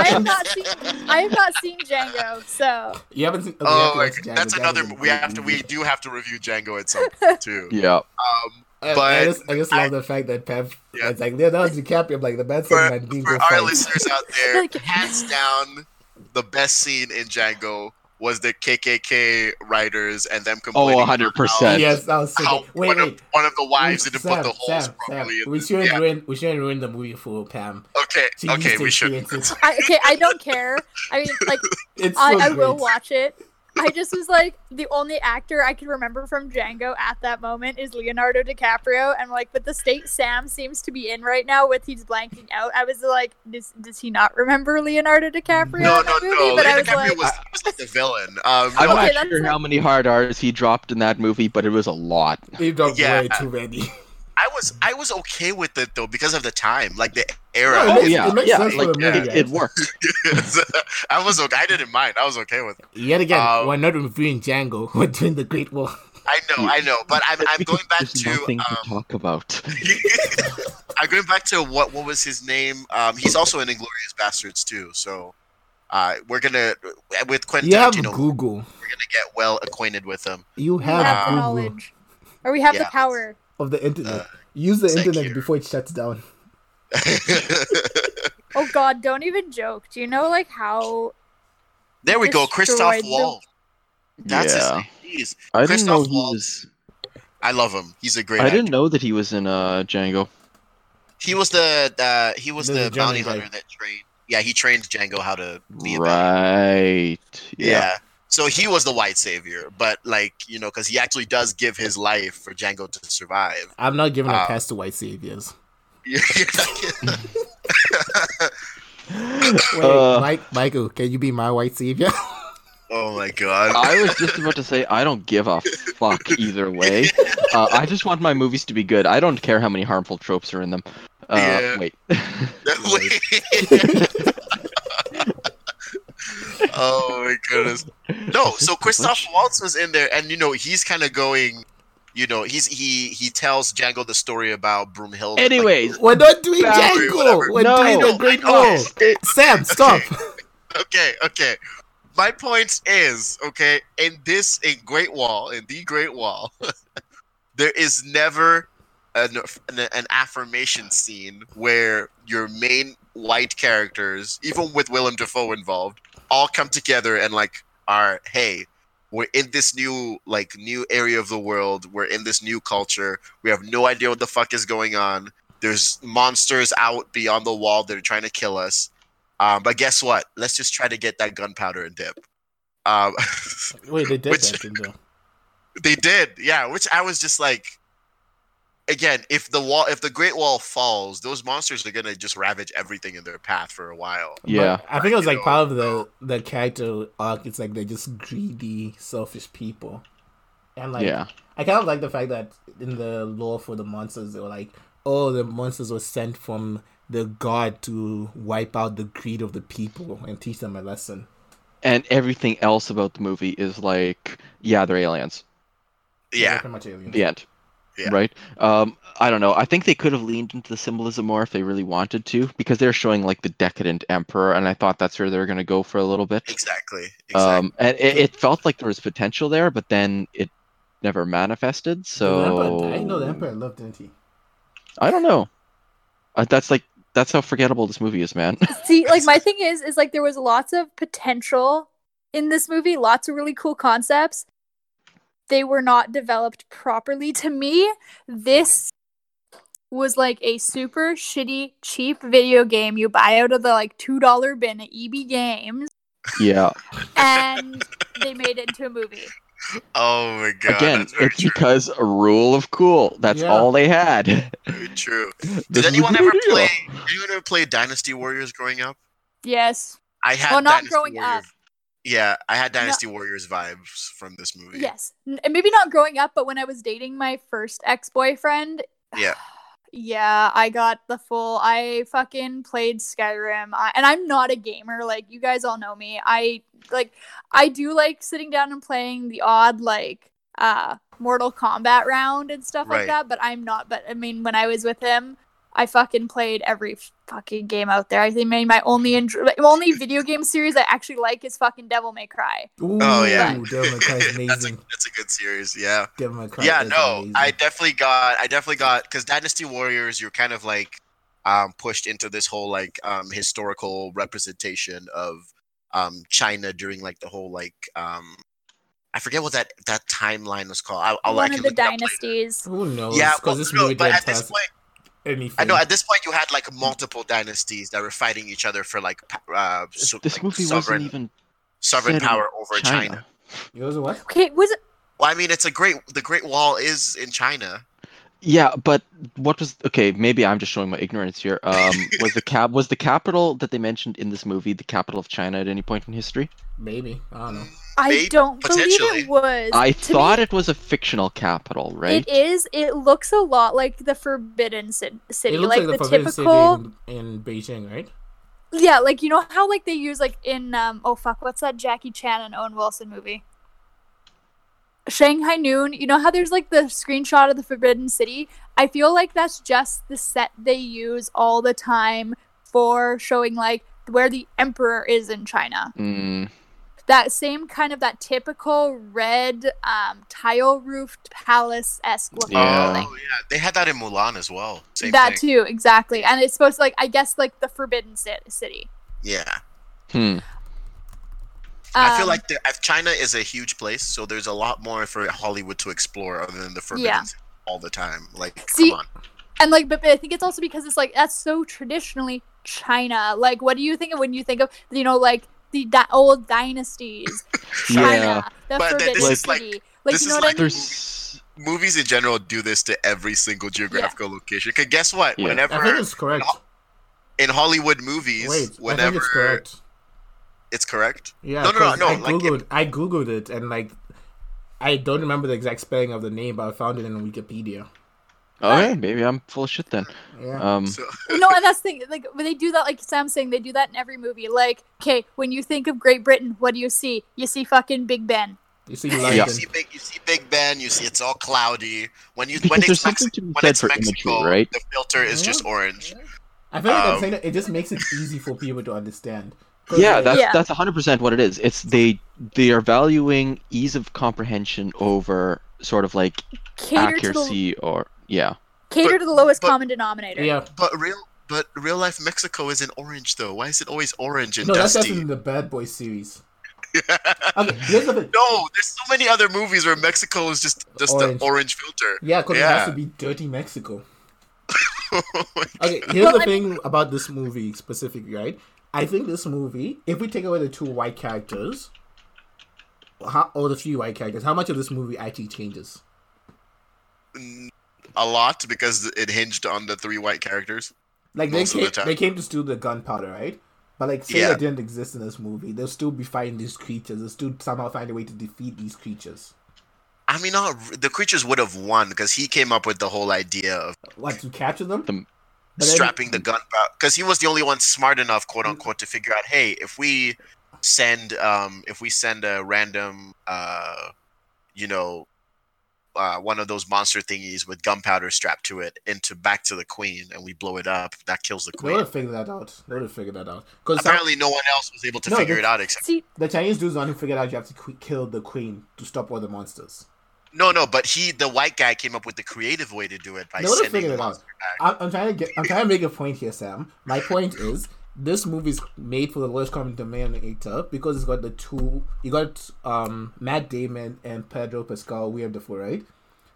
I have not seen. I have not seen Django, so You haven't seen. Oh, okay, my God, that's another. We have to. We do have to review Django at some point too. Yeah. Um, I, I but just, I just love I- the fact that Pep. Yeah. It's like Leonardo DiCaprio. I'm like the best for, said Mandingo for our fights. listeners out there, Like- hands down, the best scene in Django was the KKK writers and them complaining. Oh, 100%. Yes, that was so How. Wait, one, wait. Of, one of the wives Sam, didn't put the holes Sam, properly. Sam, we shouldn't yeah. ruin. We shouldn't ruin the movie for Pam. Okay, She okay, we should. experience it. I, okay. I don't care. I mean, like It's so I, I will watch it. I just was like the only actor I could remember from Django at that moment is Leonardo DiCaprio, and like, but the state Sam seems to be in right now with he's blanking out. I was like, does, does he not remember Leonardo DiCaprio No, in no, movie? no. But I Leonardo was DiCaprio like, was, was like the villain. Um, I'm no, Okay, not that's sure like- how many hard R's he dropped in that movie, but it was a lot. He dropped Yeah. way too many. I was I was okay with it though because of the time, like the era. No, it Oh yeah, it makes yeah, sense like, the it, it worked. I was okay. I didn't mind. I was okay with it. Yet again, Um, we're not reviewing Django. We're doing the Great Wall. I know, I know, but I'm I'm going back there's to nothing um, to talk about. I'm going back to what what was his name? Um, he's also in Inglorious Bastards too. So, uh, we're gonna with Quentin You have Tarantino, Google. we're gonna get well acquainted with him. You have have Google knowledge, or we have the power. Of the internet. Uh, Use the thank internet you. before it shuts down. Oh God, don't even joke. Do you know like how? there we go, Christoph Destroyed the- Waltz. That's Yeah. his name. Jeez. I didn't know Christoph he Waltz. was. I love him. He's a great. I actor. didn't know that he was in uh Django. He was the uh, he was The the, German bounty guy. hunter that trained. Yeah, he trained Django how to be a bounty. Right. Yeah. So he was the white savior, but like you know, because he actually does give his life for Django to survive. I'm not giving a Uh, pass to white saviors. You're not- Wait, Uh, Mike, Michael, can you be my white savior? oh my god. I was just about to say I don't give a fuck either way. Uh, I just want my movies to be good. I don't care how many harmful tropes are in them. Uh, Yeah. Wait. Wait. Oh my goodness. No, so Christoph Waltz was in there, and you know he's kind of going. You know, he's he he tells Django the story about Broomhild. like- Anyways, We're not doing Valerie, Django. whatever. We're No. doing the Great Wall. Sam, stop. okay, okay. My point is, okay, in this in Great Wall, in the Great Wall, there is never an, an an affirmation scene where your main white characters, even with Willem Dafoe involved, all come together and like are, hey, we're in this new like new area of the world. We're in this new culture. We have no idea what the fuck is going on. There's monsters out beyond the wall that are trying to kill us. Um, but guess what? Let's just try to get that gunpowder and dip. Um, Wait, they did Which- that, didn't they? they did, yeah. Which I was just like, again, if the wall, if the Great Wall falls, those monsters are gonna just ravage everything in their path for a while. Yeah. But I think it was like know, part of the the character arc. It's like they're just greedy, selfish people, and like yeah. I kind of like the fact that in the lore for the monsters, they were like, oh, the monsters were sent from the god to wipe out the greed of the people and teach them a lesson. And everything else about the movie is like, yeah, they're aliens. They're Yeah, pretty much aliens. The end. Yeah. Right. Um, I don't know. I think they could have leaned into the symbolism more if they really wanted to, because they're showing like the decadent emperor, and I thought that's where they were going to go for a little bit. exactly. exactly. Um, and it, it felt like there was potential there, but then it never manifested. The emperor, So I know the emperor loved, didn't he? I don't know. Uh, that's like that's how forgettable this movie is, man. See, like my thing is, is like there was lots of potential in this movie, lots of really cool concepts. They were not developed properly. To me, this was like a super shitty, cheap video game you buy out of the like two dollar bin at EB Games, yeah. and they made it into a movie. oh my god. Again, it's true. because a rule of cool. That's Yeah. all they had. Very true. Did anyone ever play? Anyone ever play Dynasty Warriors growing up? Yes. I had. Well, not Dynasty growing Warrior- up. Yeah, I had Dynasty Warriors vibes from this movie. Yes. And maybe not growing up, but when I was dating my first ex boyfriend. Yeah. Yeah, I got the full. I fucking played Skyrim, I, and I'm not a gamer. Like you guys all know me. I like. I do like sitting down and playing the odd like uh Mortal Kombat round and stuff Right. like that. But I'm not. But I mean, when I was with him, I fucking played every fucking game out there. I think maybe my only enj- my only video game series I actually like is fucking Devil May Cry. Ooh, Oh, yeah. Devil May Cry is that's a that's a good series. Yeah. Devil May Cry yeah is no amazing. i definitely got i definitely got because dynasty warriors you're kind of like um pushed into this whole like um historical representation of um china during like the whole like um i forget what that that timeline was called I, I'll, One can of the look it up later. dynasties. Who knows? yeah because well, this no, movie but at this point anything. i know at this point you had like multiple dynasties that were fighting each other for like uh so, this like, movie sovereign wasn't even sovereign power over china. China. It was a what? Okay, was it? well i mean it's a great the great wall is in china Yeah, but what was okay? Maybe I'm just showing my ignorance here. Um, was the cap was the capital that they mentioned in this movie the capital of China at any point in history? Maybe I don't know. I Maybe- don't believe it was. I To thought me, it was a fictional capital, right? It is. It looks a lot like the Forbidden Ci- City, It looks like, like, the the typical. City in, in Beijing, right? Yeah, like you know how like they use like in um oh fuck what's that Jackie Chan and Owen Wilson movie? Shanghai Noon. You know how there's like the screenshot of the Forbidden City? I feel like that's just the set they use all the time for showing like where the emperor is in China. Mm, That same kind of that typical red um tile roofed palace esque looking Yeah. building. oh yeah they had that in mulan as well same thing. that thing too, exactly. And it's supposed to like I guess like the Forbidden City. yeah hmm. I feel Um, like the, China is a huge place, so there's a lot more for Hollywood to explore other than the Forbidden Yeah. City all the time. Like, See, come on. and like, but, but I think it's also because it's like that's so traditionally China. Like, what do you think of when you think of you know like the that old dynasties? China, Yeah. the But Forbidden this is like- City. Like, this you know is what like- I mean? There's Movies in general do this to every single geographical location. Cause guess what? Yeah. I think Whenever it's correct. in Hollywood movies, Wait, I think whenever it's correct. it's correct. Yeah, No, no, no, 'cause no, I like, googled, I googled it, and like, I don't remember the exact spelling of the name, but I found it in Wikipedia. Okay. Maybe I'm full of shit then. Yeah. Um, So no, and that's the thing. Like when they do that, like Sam's saying, they do that in every movie. Like, okay, when you think of Great Britain, what do you see? You see fucking Big Ben. you see yeah, you see big, you see Big Ben. You see it's all cloudy. When you Because when it's, Mex- something to be when said it's for Mexico, imagery, right? the filter is Yeah. just orange. I feel like I'm Um, saying that it just makes it easy for people to understand. yeah, like, that's Yeah. that's 100% what it is. It's they they are valuing ease of comprehension over sort of like Cater to the accuracy or yeah. cater But- to the lowest but- common denominator. yeah. But real, but real life Mexico isn't orange though. Why is it always orange and No, that's dusty? just in the Bad Boy series. Okay, here's the no, there's so many other movies where Mexico is just just Orange. the orange filter. Yeah, because it has to be dirty Mexico. Oh Okay, here's Well, the I thing about this movie specifically, right? I think this movie, if we take away the two white characters, how, or the three white characters, how much of this movie actually changes? Mm, a lot because it hinged on the three white characters. Like they Most of came, the time. they came to steal the gunpowder, right? But like, say Yeah. that didn't exist in this movie, they'll still be fighting these creatures. They'll still somehow find a way to defeat these creatures. I mean, not the creatures would have won because he came up with the whole idea of What to capture them? The- But then- strapping the gun because he was the only one smart enough, quote unquote, to figure out, hey, if we send um if we send a random uh you know uh, one of those monster thingies with gunpowder strapped to it into back to the queen and we blow it up that kills the queen. They queen would have figured that out. They would have figured that out. Because apparently no one else was able to No, figure the- it out except See, the Chinese dudes the one who figured out you have to qu- kill the queen to stop all the monsters. no no but he the white guy came up with the creative way to do it by They would have sending figured the it out. monster back I'm, I'm trying to get. I'm trying to make a point here, Sam. My point is this movie's made for the lowest common denominator because it's got the two. You got um Matt Damon and Pedro Pascal. We have the four, right?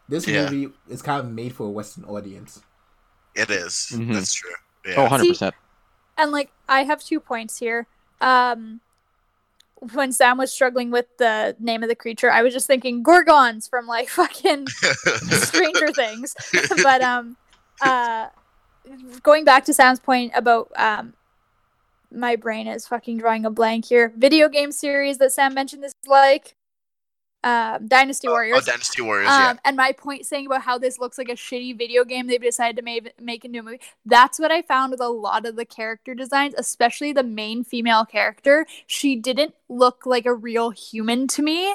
This Yeah. movie is kind of made for a Western audience. it is. Mhm. that's true yeah. Oh, 100%. and like I have two points here. Um, when Sam was struggling with the name of the creature, I was just thinking gorgons from like fucking Stranger Things. but um, uh, going back to Sam's point about um, my brain is fucking drawing a blank here. Video game series that Sam mentioned this is like um, Dynasty oh, Warriors. dynasty warriors Um, yeah and my point saying about how this looks like a shitty video game they've decided to make, make into a movie. That's what I found with a lot of the character designs, especially the main female character. She didn't look like a real human to me.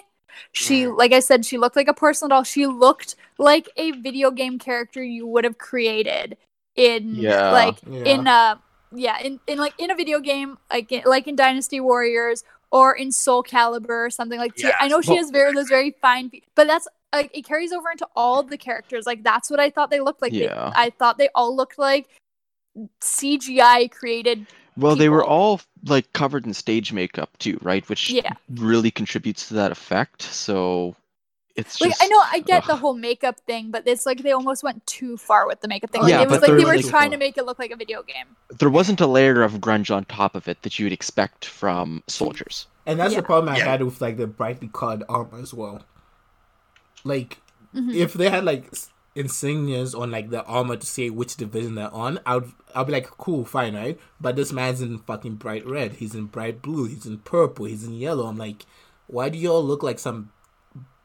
She, Mm. like I said, she looked like a porcelain doll. She looked like a video game character you would have created in, Yeah. like, Yeah. in uh yeah in, in like in a video game like in, like in dynasty warriors or in soul calibur or something like i know she has very those very fine but that's like it carries over into all the characters like that's what i thought they looked like They- Yeah. i thought they all looked like cgi created Well, they were all like covered in stage makeup too, right? Which Yeah. really contributes to that effect. So it's like just i know i get the whole makeup thing but it's like they almost went too far with the makeup thing like, Yeah, it was like they were like- trying to make it look like a video game there wasn't a layer of grunge on top of it that you would expect from soldiers. And that's Yeah. the problem I Yeah. had with like the brightly colored armor as well. Like, Mhm. if they had like insignias on like the armor to say which division they're on, I'd I'd be like, cool, fine, right? But this man's in fucking bright red. He's in bright blue. He's in purple. He's in yellow. I'm like, why do you all look like some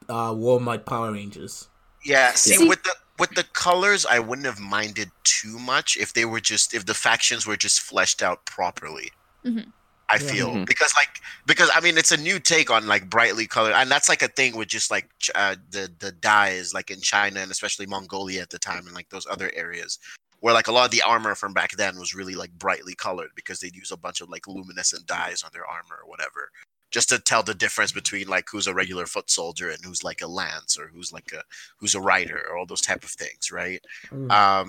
uh Walmart Power Rangers? Yeah, see, See- with the with the colors, I wouldn't have minded too much if they were just if the factions were just fleshed out properly. Mhm. I Yeah. feel Mhm. because like because I mean it's a new take on like brightly colored and that's like a thing with just like ch- uh, the the dyes like in China and especially Mongolia at the time and like those other areas where like a lot of the armor from back then was really like brightly colored because they'd use a bunch of like luminescent dyes on their armor or whatever just to tell the difference between like who's a regular foot soldier and who's like a lance or who's like a who's a rider or all those type of things right Mm. um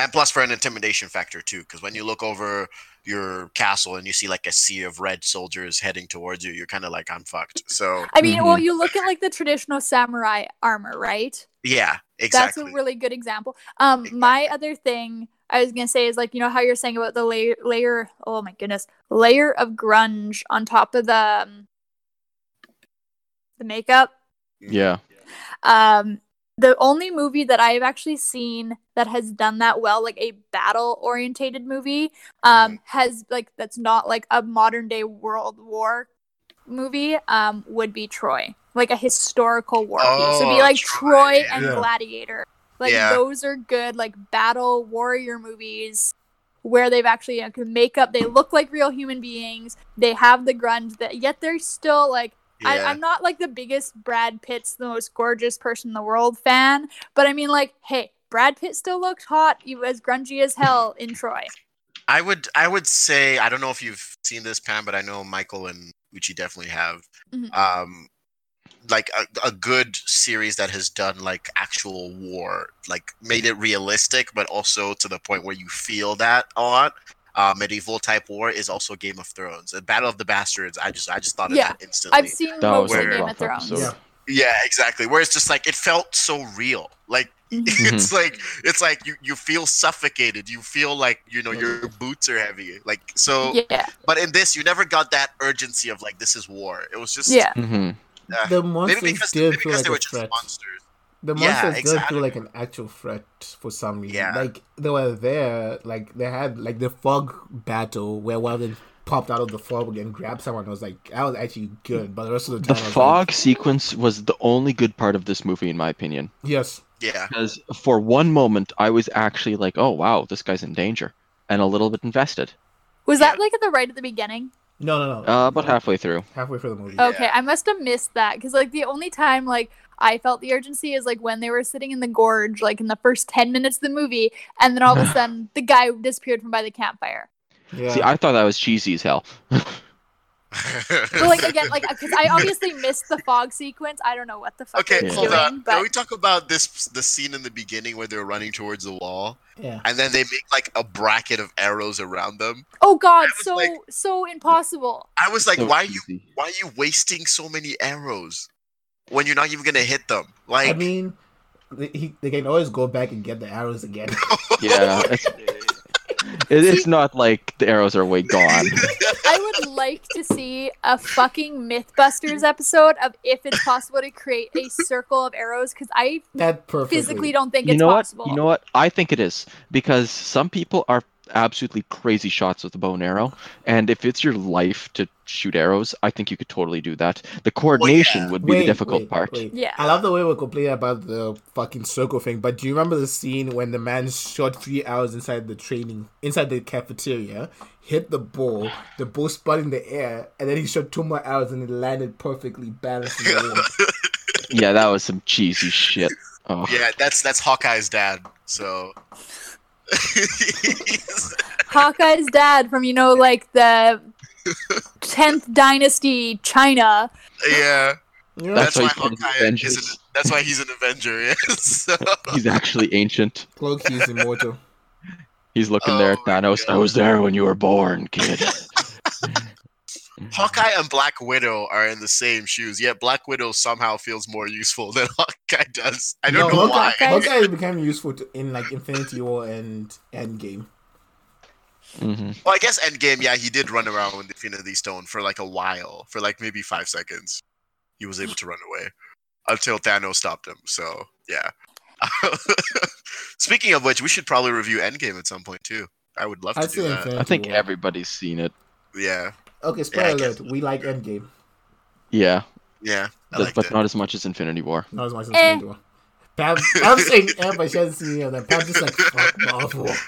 and plus for an intimidation factor too, because when you look over your castle and you see like a sea of red soldiers heading towards you, you're kind of like, I'm fucked. So I mean, well, Mhm. you look at like the traditional samurai armor, right? yeah, exactly. That's a really good example. Um, my other thing I was gonna say is like you know how you're saying about the layer layer. Oh my goodness, layer of grunge on top of the um, the makeup. Yeah. Um, the only movie that I've actually seen that has done that well, like a battle orientated movie, um, has like that's not like a modern day World War movie, um, would be Troy, like a historical war piece. It'd be Oh, like Troy, Troy and yeah. Gladiator. Like Yeah. those are good, like battle warrior movies where they've actually you know, make up. They look like real human beings. They have the grunge that yet they're still like I, Yeah. I'm not like the biggest Brad Pitt's the most gorgeous person in the world fan, but I mean, like, hey, Brad Pitt still looked hot, you as grungy as hell in Troy. I would I would say I don't know if you've seen this Pam, but I know Michael and Uchi definitely have. Mhm. Um, like a, a good series that has done like actual war, like made it realistic, but also to the point where you feel that a lot. Uh, medieval type war is also Game of Thrones. And Battle of the Bastards, I just I just thought Yeah, of that instantly. I've seen That was most a of Where- Game of Thrones. Yeah. Yeah, exactly. Where it's just like it felt so real. Like Mhm. it's like it's like you you feel suffocated. You feel like you know your boots are heavy. Like so. Yeah, But in this, you never got that urgency of like this is war. It was just yeah. hmm uh, The maybe monsters because, did maybe feel because like they a were just threat. monsters. The Yeah, monsters did exactly. feel like an actual threat for some reason. Yeah. Like they were there, like they had like the fog battle where one of them popped out of the fog and grabbed someone. I was like, that was actually good. But the rest of the The time, I was fog sequence was the only good part of this movie, in my opinion. Yes. Yeah, Because for one moment, I was actually like, "Oh wow, this guy's in danger," and a little bit invested. Was that like at the right at the beginning? No, no, no. Uh, about halfway through. halfway through the movie. Okay, I must have missed that because like the only time like I felt the urgency is like when they were sitting in the gorge, like in the first ten minutes of the movie, and then all of a sudden the guy disappeared from by the campfire. Yeah. See, I thought that was cheesy as hell. But like again, like uh, because I obviously missed the fog sequence. I don't know what the fuck okay, they hold doing, on. Can we talk about this the scene in the beginning where they're running towards the wall, yeah. and then they make like a bracket of arrows around them? oh god, so like- so impossible. I was like, So why are you why are you wasting so many arrows when you're not even gonna hit them? Like, I mean, they, he, they can always go back and get the arrows again. Yeah, it's, it, it's not like the arrows are way gone. I would like to see a fucking MythBusters episode of if it's possible to create a circle of arrows because I that perfectly. physically don't think you it's know possible. what? You know what? I think it is because some people are absolutely crazy shots with the bow and arrow, and if it's your life to shoot arrows, I think you could totally do that. The coordination would be the difficult wait, part. wait. Yeah. I love the way we're complaining about the fucking circle thing, but do you remember the scene when the man shot three arrows inside the training, inside the cafeteria, hit the ball, the ball spun in the air, and then he shot two more arrows and it landed perfectly balanced in the wall. Yeah, that was some cheesy shit. Oh. yeah, that's that's Hawkeye's dad. So. Hawkeye's dad from you know like the tenth dynasty China. yeah, You know, That's that's, why why he put Hawkeye is an, that's why he's an Avenger. Yes. So, He's actually ancient. Cloak is immortal. He's looking oh there at Oh my Thanos. I was there when you were born, kid. Hawkeye and Black Widow are in the same shoes, yet Black Widow somehow feels more useful than Hawkeye does. I don't No, know Hawkeye, why. Hawkeye- Hawkeye became useful to, in like Infinity War and Endgame. hmm Well, I guess Endgame, yeah, he did run around with Infinity Stone for like a while, for like maybe five seconds. He was able to run away until Thanos stopped him. So yeah. Speaking of which, we should probably review Endgame at some point too. I would love to I'd do that. Infinity I think War. everybody's seen it. Yeah, Okay, spoiler Yeah, alert. We like Endgame. Yeah, yeah, I but, but it. not as much as Infinity War. Not as much as Eh. Infinity War. Pam, I'm saying eh, but she hasn't seen it, and then Pam just like, fuck Marvel.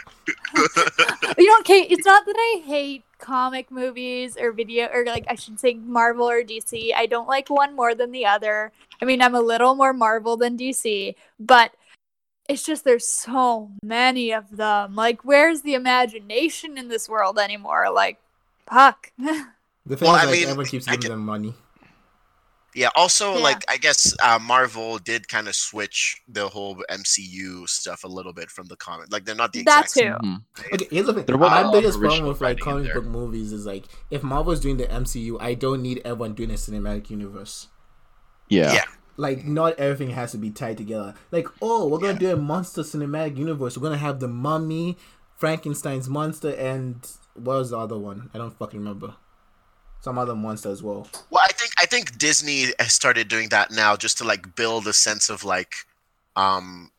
You know, okay, it's not that I hate comic movies or video or like I should say Marvel or DC. I don't like one more than the other. I mean, I'm a little more Marvel than DC, but it's just there's so many of them. Like, where's the imagination in this world anymore? Like, fuck. The thing Well, is, I like, mean, everyone keeps giving can- them money. Yeah. Also, Yeah. like I guess uh, Marvel did kind of switch the whole MCU stuff a little bit from the comic. Like they're not the That exact too. Mhm. Okay, here's the thing. There was a My biggest problem with like comic book movies is like if Marvel's doing the MCU, I don't need everyone doing a cinematic universe. Yeah. Yeah. Like not everything has to be tied together. Like, oh, we're gonna do a monster cinematic universe. We're gonna have the mummy, Frankenstein's monster, and what was the other one? I don't fucking remember. Some other monster as well. Well, I think I think Disney has started doing that now just to like build a sense of like, um,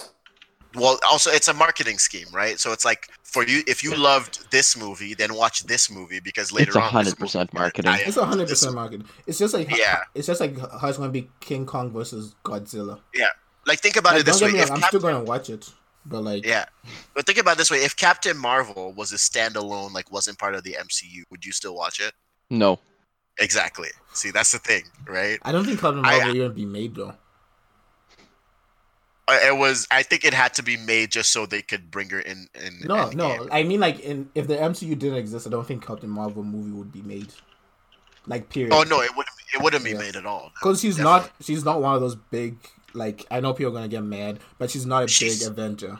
well, also it's a marketing scheme, right? So it's like for you, if you loved this movie, then watch this movie because later It's on, 100% movie- marketing. It's a hundred this- percent marketing. It's just like Yeah. It's just like how it's gonna be King Kong versus Godzilla. Yeah, like think about Like, it this way: get if I'm Captain, still gonna watch it, but like, yeah, but think about it this way: if Captain Marvel was a standalone, like wasn't part of the MCU, would you still watch it? No. Exactly. See, that's the thing, right? I don't think Captain Marvel will even be made though. Uh, It was. I think it had to be made just so they could bring her in. in No, no. I mean, like, in if the MCU didn't exist, I don't think Captain Marvel movie would be made. Like, period. Oh no, it wouldn't. It wouldn't be Yeah. made at all. because she's not. She's not one of those big. Like, I know people are gonna get mad, but she's not a She's- big Avenger.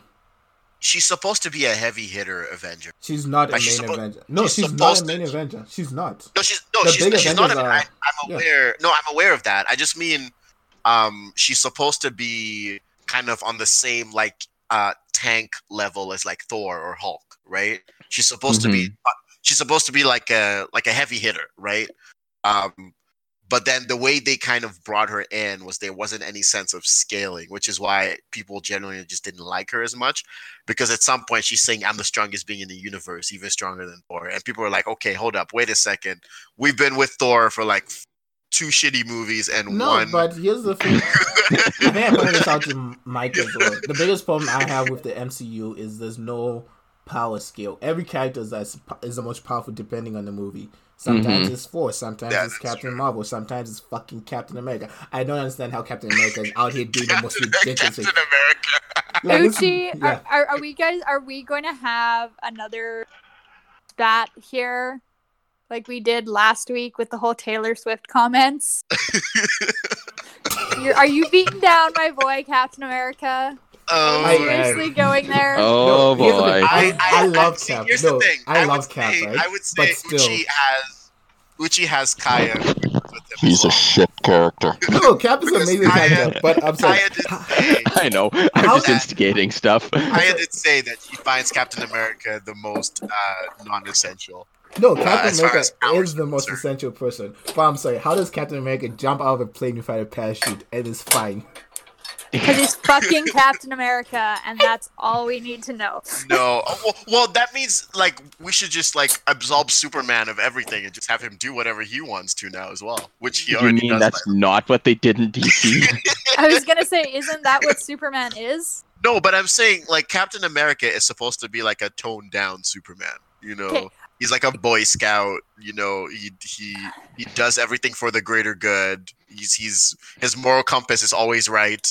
She's supposed to be a heavy hitter Avenger. She's not a main suppo- Avenger. No, she's she's, not a main to- Avenger. She's not. No, she's no, The she's, she's not. A, are- I, I'm yeah. aware. No, I'm aware of that. I just mean, um, she's supposed to be kind of on the same like uh tank level as like Thor or Hulk, right? She's supposed to be. Mm-hmm. She's supposed to be like a like a heavy hitter, right? Um, but then the way they kind of brought her in was there wasn't any sense of scaling, which is why people generally just didn't like her as much. Because at some point she's saying, "I'm the strongest being in the universe, even stronger than Thor," and people are like, "Okay, hold up, wait a second. We've been with Thor for like two shitty movies and No, one." but here's the thing. I think I pointed this out to Mike as well. The biggest problem I have with the MCU is there's no power scale. Every character is is the most powerful depending on the movie. Sometimes Mhm. it's Thor, sometimes Yeah, it's Captain true. Marvel, sometimes it's fucking Captain America. I don't understand how Captain America is out here doing the most ridiculous Captain thing. America. Like, it's- Uchi, yeah. are, are, are we guys? Are we going to have another spat here, like we did last week with the whole Taylor Swift comments? You're, are you beating down my boy, Captain America? Oh, I am. Seriously, going there? Oh No, here's the boy. thing. I- I love see, Cap. Here's No, the thing. I would love Cap, say- right? I would say But still. Uchi has Uchi has Kaya. He's a shit character. No, Cap is an amazing Kaya- character, but I'm sorry. Kaya did say, I know. I'm How- just instigating stuff. Kaya did say that he finds Captain America the most uh, non-essential. No, Uh, Captain as far America is the most concerned. essential person. But I'm sorry, how does Captain America jump out of a plane without a parachute and is fine? Because he's fucking Captain America, and that's all we need to know. No, oh, well, well, that means like we should just like absolve Superman of everything and just have him do whatever he wants to now as well, which he You already mean does. that's by- not what they did in DC? I was gonna say, isn't that what Superman is? No, but I'm saying like Captain America is supposed to be like a toned down Superman. You know, Okay. he's like a Boy Scout. You know, he he he does everything for the greater good. He's he's his moral compass is always right.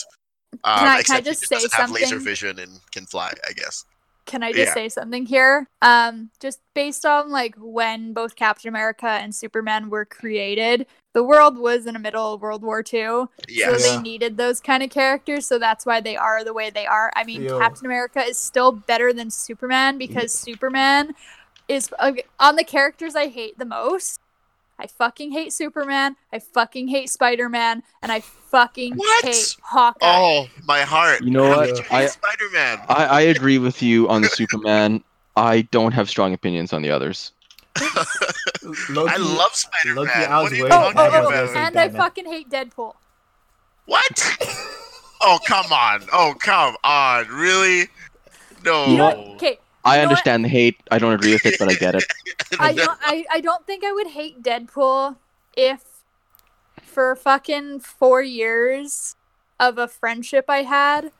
Um, Can I- can I except just he say doesn't have laser vision and can fly. I guess. Can I just Yeah. say something here? Um, just based on like when both Captain America and Superman were created, the world was in the middle of World War II, Yes. so Yeah. they needed those kind of characters. So that's why they are the way they are. I mean, Yo. Captain America is still better than Superman because Superman is uh, on the characters I hate the most. I fucking hate Superman. I fucking hate Spider Man, and I fucking What? hate Hawkeye. Oh, my heart. You know How what? did you I- Spider-Man. I, I agree with you on the Superman. I don't have strong opinions on the others. Lowkey, I love Spider-Man. Loki, I was What are you worried Oh, talking oh, about oh, oh about? and I fucking hate Deadpool. What? oh, come on. Oh, come on. Really? No. You know, okay. I You what? understand the hate. I don't agree with it, but I get it. I don't, I, I don't think I would hate Deadpool if for fucking four years of a friendship I had,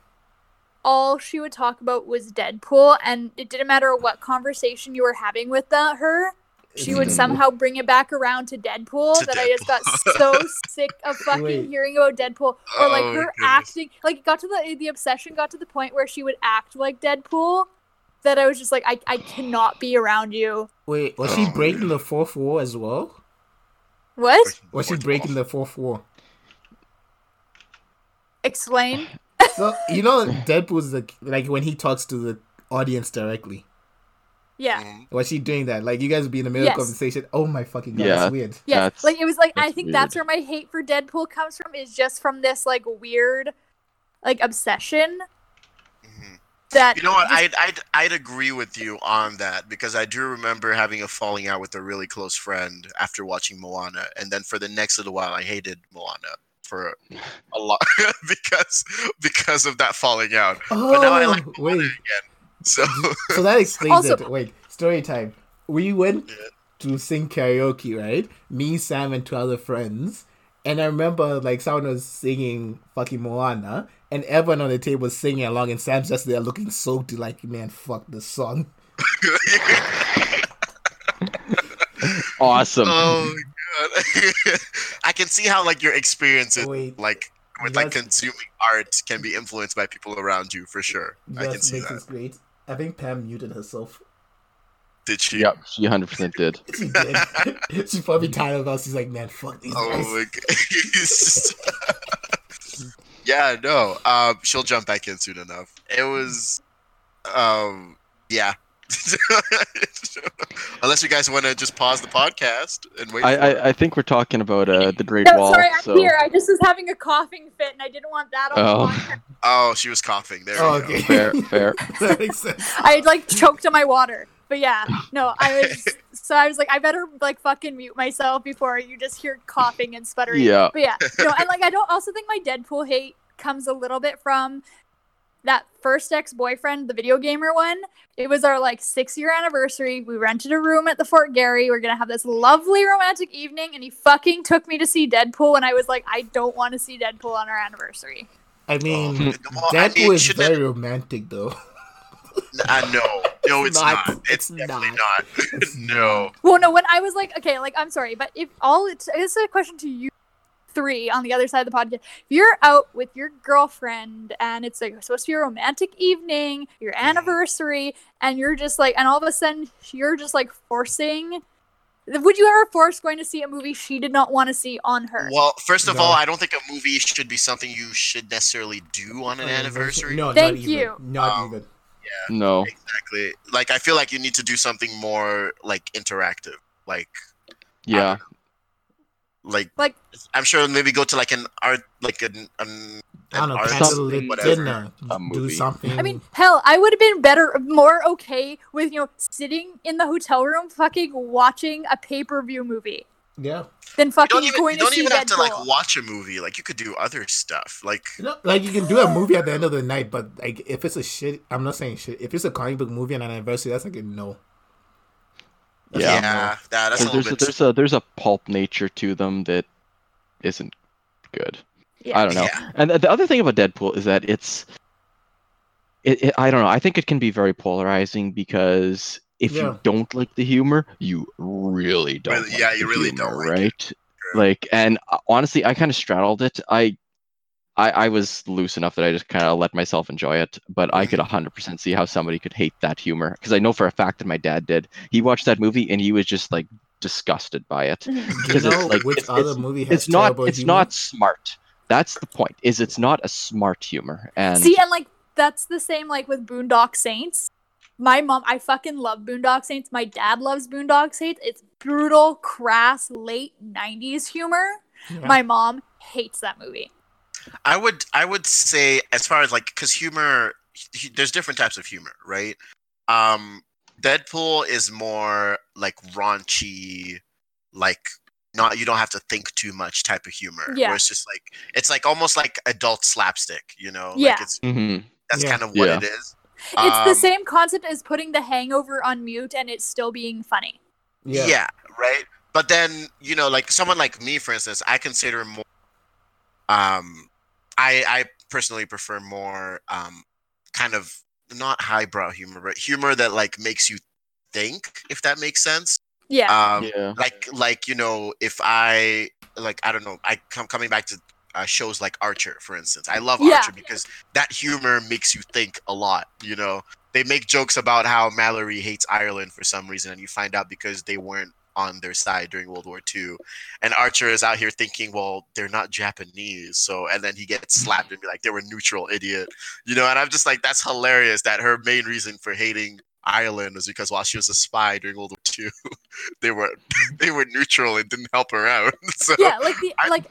all she would talk about was Deadpool, and it didn't matter what conversation you were having with the, her, she would mm. somehow bring it back around to Deadpool To that I just got so sick of fucking Wait. hearing about Deadpool or like Oh, her goodness. acting like it got to the the obsession got to the point where she would act like Deadpool that I was just like I, I cannot be around you. Wait, was she breaking the fourth wall as well? What? Was she breaking the fourth wall? Explain. So you know, Deadpool's the like when he talks to the audience directly. Yeah. Mhm. Was she doing that? Like you guys would be in the middle Yes. of conversation. Oh my fucking god, Yeah. that's weird. Yes. That's- like it was like I that's think that's where my hate for Deadpool comes from is just from this like weird like obsession. That You know what? just- I'd, I'd I'd agree with you on that because I do remember having a falling out with a really close friend after watching Moana, and then for the next little while, I hated Moana for a lot because because of that falling out. Oh But now I like oh, Moana wait, again. So so that explains Also- it. Wait, story time. We went Yeah. to sing karaoke, right? Me, Sam, and two other friends. And I remember like someone was singing fucking Moana, and everyone on the table was singing along, and Sam's just there looking so like, man, fuck this song. Awesome. oh god, I can see how like your experiences Wait, like with That's- like consuming art can be influenced by people around you for sure. I can that see makes that. this great. I think Pam muted herself. Did she? Yep, she 100% did. She did. She's probably tired of us. She's like, man, fuck these Oh guys. my god. Yeah, no. Um, she'll jump back in soon enough. It was, um, yeah. Unless you guys want to just pause the podcast and wait. I. I, I think we're talking about uh, the Great No, Wall. sorry, I'm so here. I just was having a coughing fit and I didn't want that on Oh. the podcast. oh, she was coughing. There Oh, we go. okay. fair, fair. that makes sense. I had like choked on my water. But yeah, no, I was so I was like, I better like fucking mute myself before you just hear coughing and sputtering. Yeah. But yeah, no, and like I don't also think my Deadpool hate comes a little bit from that first ex boyfriend, the video gamer one. It was our like six year anniversary. We rented a room at the Fort Garry. We are gonna have this lovely romantic evening, and he fucking took me to see Deadpool, and I was like, I don't want to see Deadpool on our anniversary. I mean, Oh, well, I Deadpool mean, is shouldn't very romantic, though. I know. No, it's not. not. It's, It's definitely not. not. no. Well, no, when I was like, okay, like I'm sorry, but if all it's this is a question to you three on the other side of the podcast. If you're out with your girlfriend and it's like supposed to be a romantic evening, your anniversary, and you're just like, and all of a sudden you're just like forcing. Would you ever force going to see a movie she did not want to see on her? Well, first of No. all, I don't think a movie should be something you should necessarily do on an anniversary. No, Thank not even. you. Not Um, even. No. Exactly. Like I feel like you need to do something more like interactive. Like Yeah. Like Like- I'm sure maybe go to like an art like an, an, I don't know, an art whatever. dinner. A Do movie. something. I mean, hell, I would have been better, more okay with you know sitting in the hotel room, fucking watching a pay per view movie yeah. than You fucking don't even, going you don't to see even have to like watch a movie. Like you could do other stuff. Like You know, like you can do a movie at the end of the night, but like if it's a shit, I'm not saying shit. If it's a comic book movie on an anniversary, that's like a no. That's Yeah. yeah, that, that's a 'Cause little there's a, there's a there's a pulp nature to them that isn't good. Yeah. I don't know. Yeah. And the- the other thing about Deadpool is that it's, it, it I don't know. I think it can be very polarizing because if Yeah. you don't like the humor, you really don't. Really- like yeah, you the really humor, don't like it. right? Like, and uh, honestly, I kind of straddled it. I, I, I was loose enough that I just kind of let myself enjoy it. But I could Mm-hmm. 100% see how somebody could hate that humor because I know for a fact that my dad did. He watched that movie and he was just like disgusted by it. Do you Because it's like- which it's- other it's- movie has It's not. It's humor? not smart. That's the point. Is it's not a smart humor. And See, and like that's the same like with Boondock Saints. My mom, I fucking love Boondock Saints. My dad loves Boondock Saints. It's brutal, crass, late '90s humor. Yeah. My mom hates that movie. I would I would say as far as like because humor, h- there's different types of humor, right? Um, Deadpool is more like raunchy, like not you don't have to think too much type of humor. Yeah. where it's just like it's like almost like adult slapstick, you know? Yeah. like it's Mhm. that's Yeah. kind of what Yeah. it is. It's the Um, same concept as putting The Hangover on mute and it's still being funny. yeah. Yeah. right. But then you know, like someone like me, for instance, I consider more. Um, I I personally prefer more um, kind of not highbrow humor, but humor that like makes you think, if that makes sense. Yeah. Um, yeah. like like you know, if I like I don't know, I come coming back to uh, shows like Archer, for instance. I love Yeah. Archer because that humor makes you think a lot. You know, they make jokes about how Mallory hates Ireland for some reason, and you find out because they weren't on their side during World War II, and Archer is out here thinking, well, they're not Japanese, so and then he gets mm. slapped and be like, they were neutral, idiot, you know, and I'm just like, that's hilarious. That her main reason for hating Ireland was because while she was a spy during World War II, they were they were neutral and didn't help her out. so Yeah, like the I- like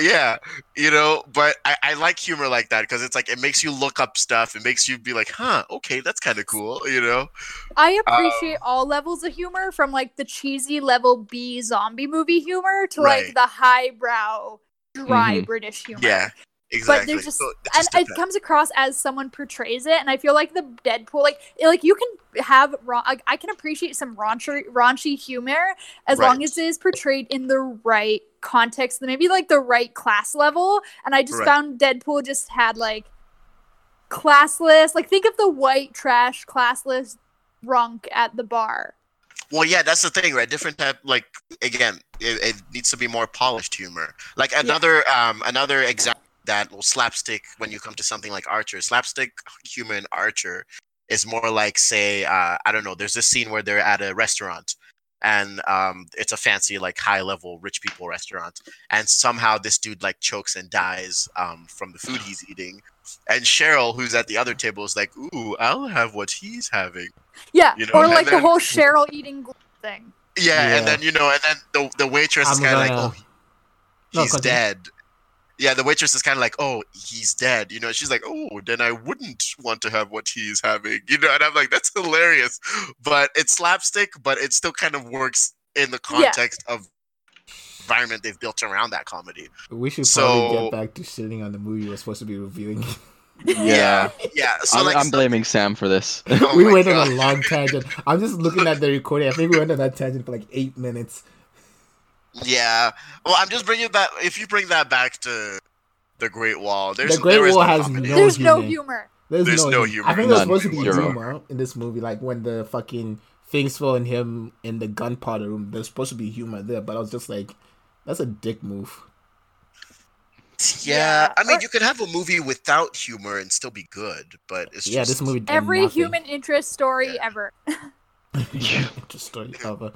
yeah you know but i, I like humor like that because it's like it makes you look up stuff it makes you be like huh okay that's kind of cool you know I appreciate all levels of humor from like the cheesy level B zombie movie humor to Right. like the highbrow dry Mhm. British humor. yeah exactly. there's just- So it and just it comes across as someone portrays it and i feel like the deadpool like like you can have ra- i can appreciate some raunchy raunchy humor as long as it is portrayed in the right context maybe like the right class level and i just Right. found deadpool just had like classless like think of the white trash classless drunk at the bar. Well yeah that's the thing right? Different type like again it, it needs to be more polished humor. Like another um another example that will slapstick when you come to something like archer slapstick humor in archer is more like say uh i don't know there's this scene where they're at a restaurant and um it's a fancy like high level rich people restaurant and somehow this dude like chokes and dies um from the food he's eating and cheryl who's at the other table is like ooh i'll have what he's having yeah You know, or and like the whole cheryl eating thing yeah, Yeah. and then you know, and then the the waitress is I'm kind of like, gonna- "Oh, he's continue. dead." Yeah, the waitress is kind of like, "Oh, he's dead." You know, she's like, "Oh, then I wouldn't want to have what he's having." You know, and I'm like, "That's hilarious," but it's slapstick, but it still kind of works in the Yeah. context of environment they've built around that comedy. We should probably So- get back to sitting on the movie we're supposed to be reviewing. Yeah. yeah. So I'm, like, I'm so- blaming Sam for this. oh we my went God. on a long tangent. I'm just looking at the recording. I think we went on that tangent for like eight minutes. Yeah. Well, I'm just bringing that. If you bring that back to the Great Wall, there's The Great there is Wall no has comedy. no there's no humor. humor There's, There's no, no humor. humor. I think there's supposed to be Zero. humor in this movie, like when the fucking things fell on him in the gunpowder room. There's supposed to be humor there, but I was just like, that's a dick move. Yeah, Yeah. I mean, Or- you could have a movie without humor and still be good, but it's Yeah, just this movie. did every nothing. human interest story ever. Yeah. ever Just story ever.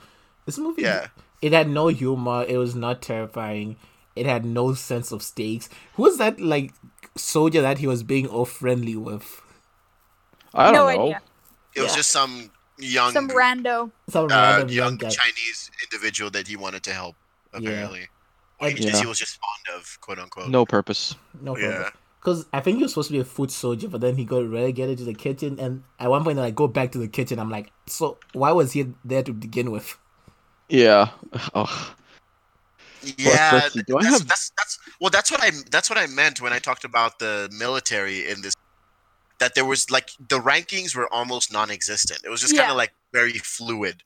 This movie, Yeah. It had no humor. It was not terrifying. It had no sense of stakes. Who was that like soldier that he was being all friendly with? I don't no know. idea It was Yeah. just some young, some rando Some uh, random young young guy. Chinese individual that he wanted to help. Yeah. Apparently, And- he, just, he was just fond of, quote unquote. No purpose. No Yeah. problem. Because I think he was supposed to be a foot soldier, but then he got relegated to the kitchen. And at one point, like, go back to the kitchen. I'm like, so why was he there to begin with? Yeah. Oh. Yeah, let's do I that's, have- that's that's well, that's what I that's what I meant when I talked about the military in this. That there was like the rankings were almost non-existent. It was just kind of like very fluid.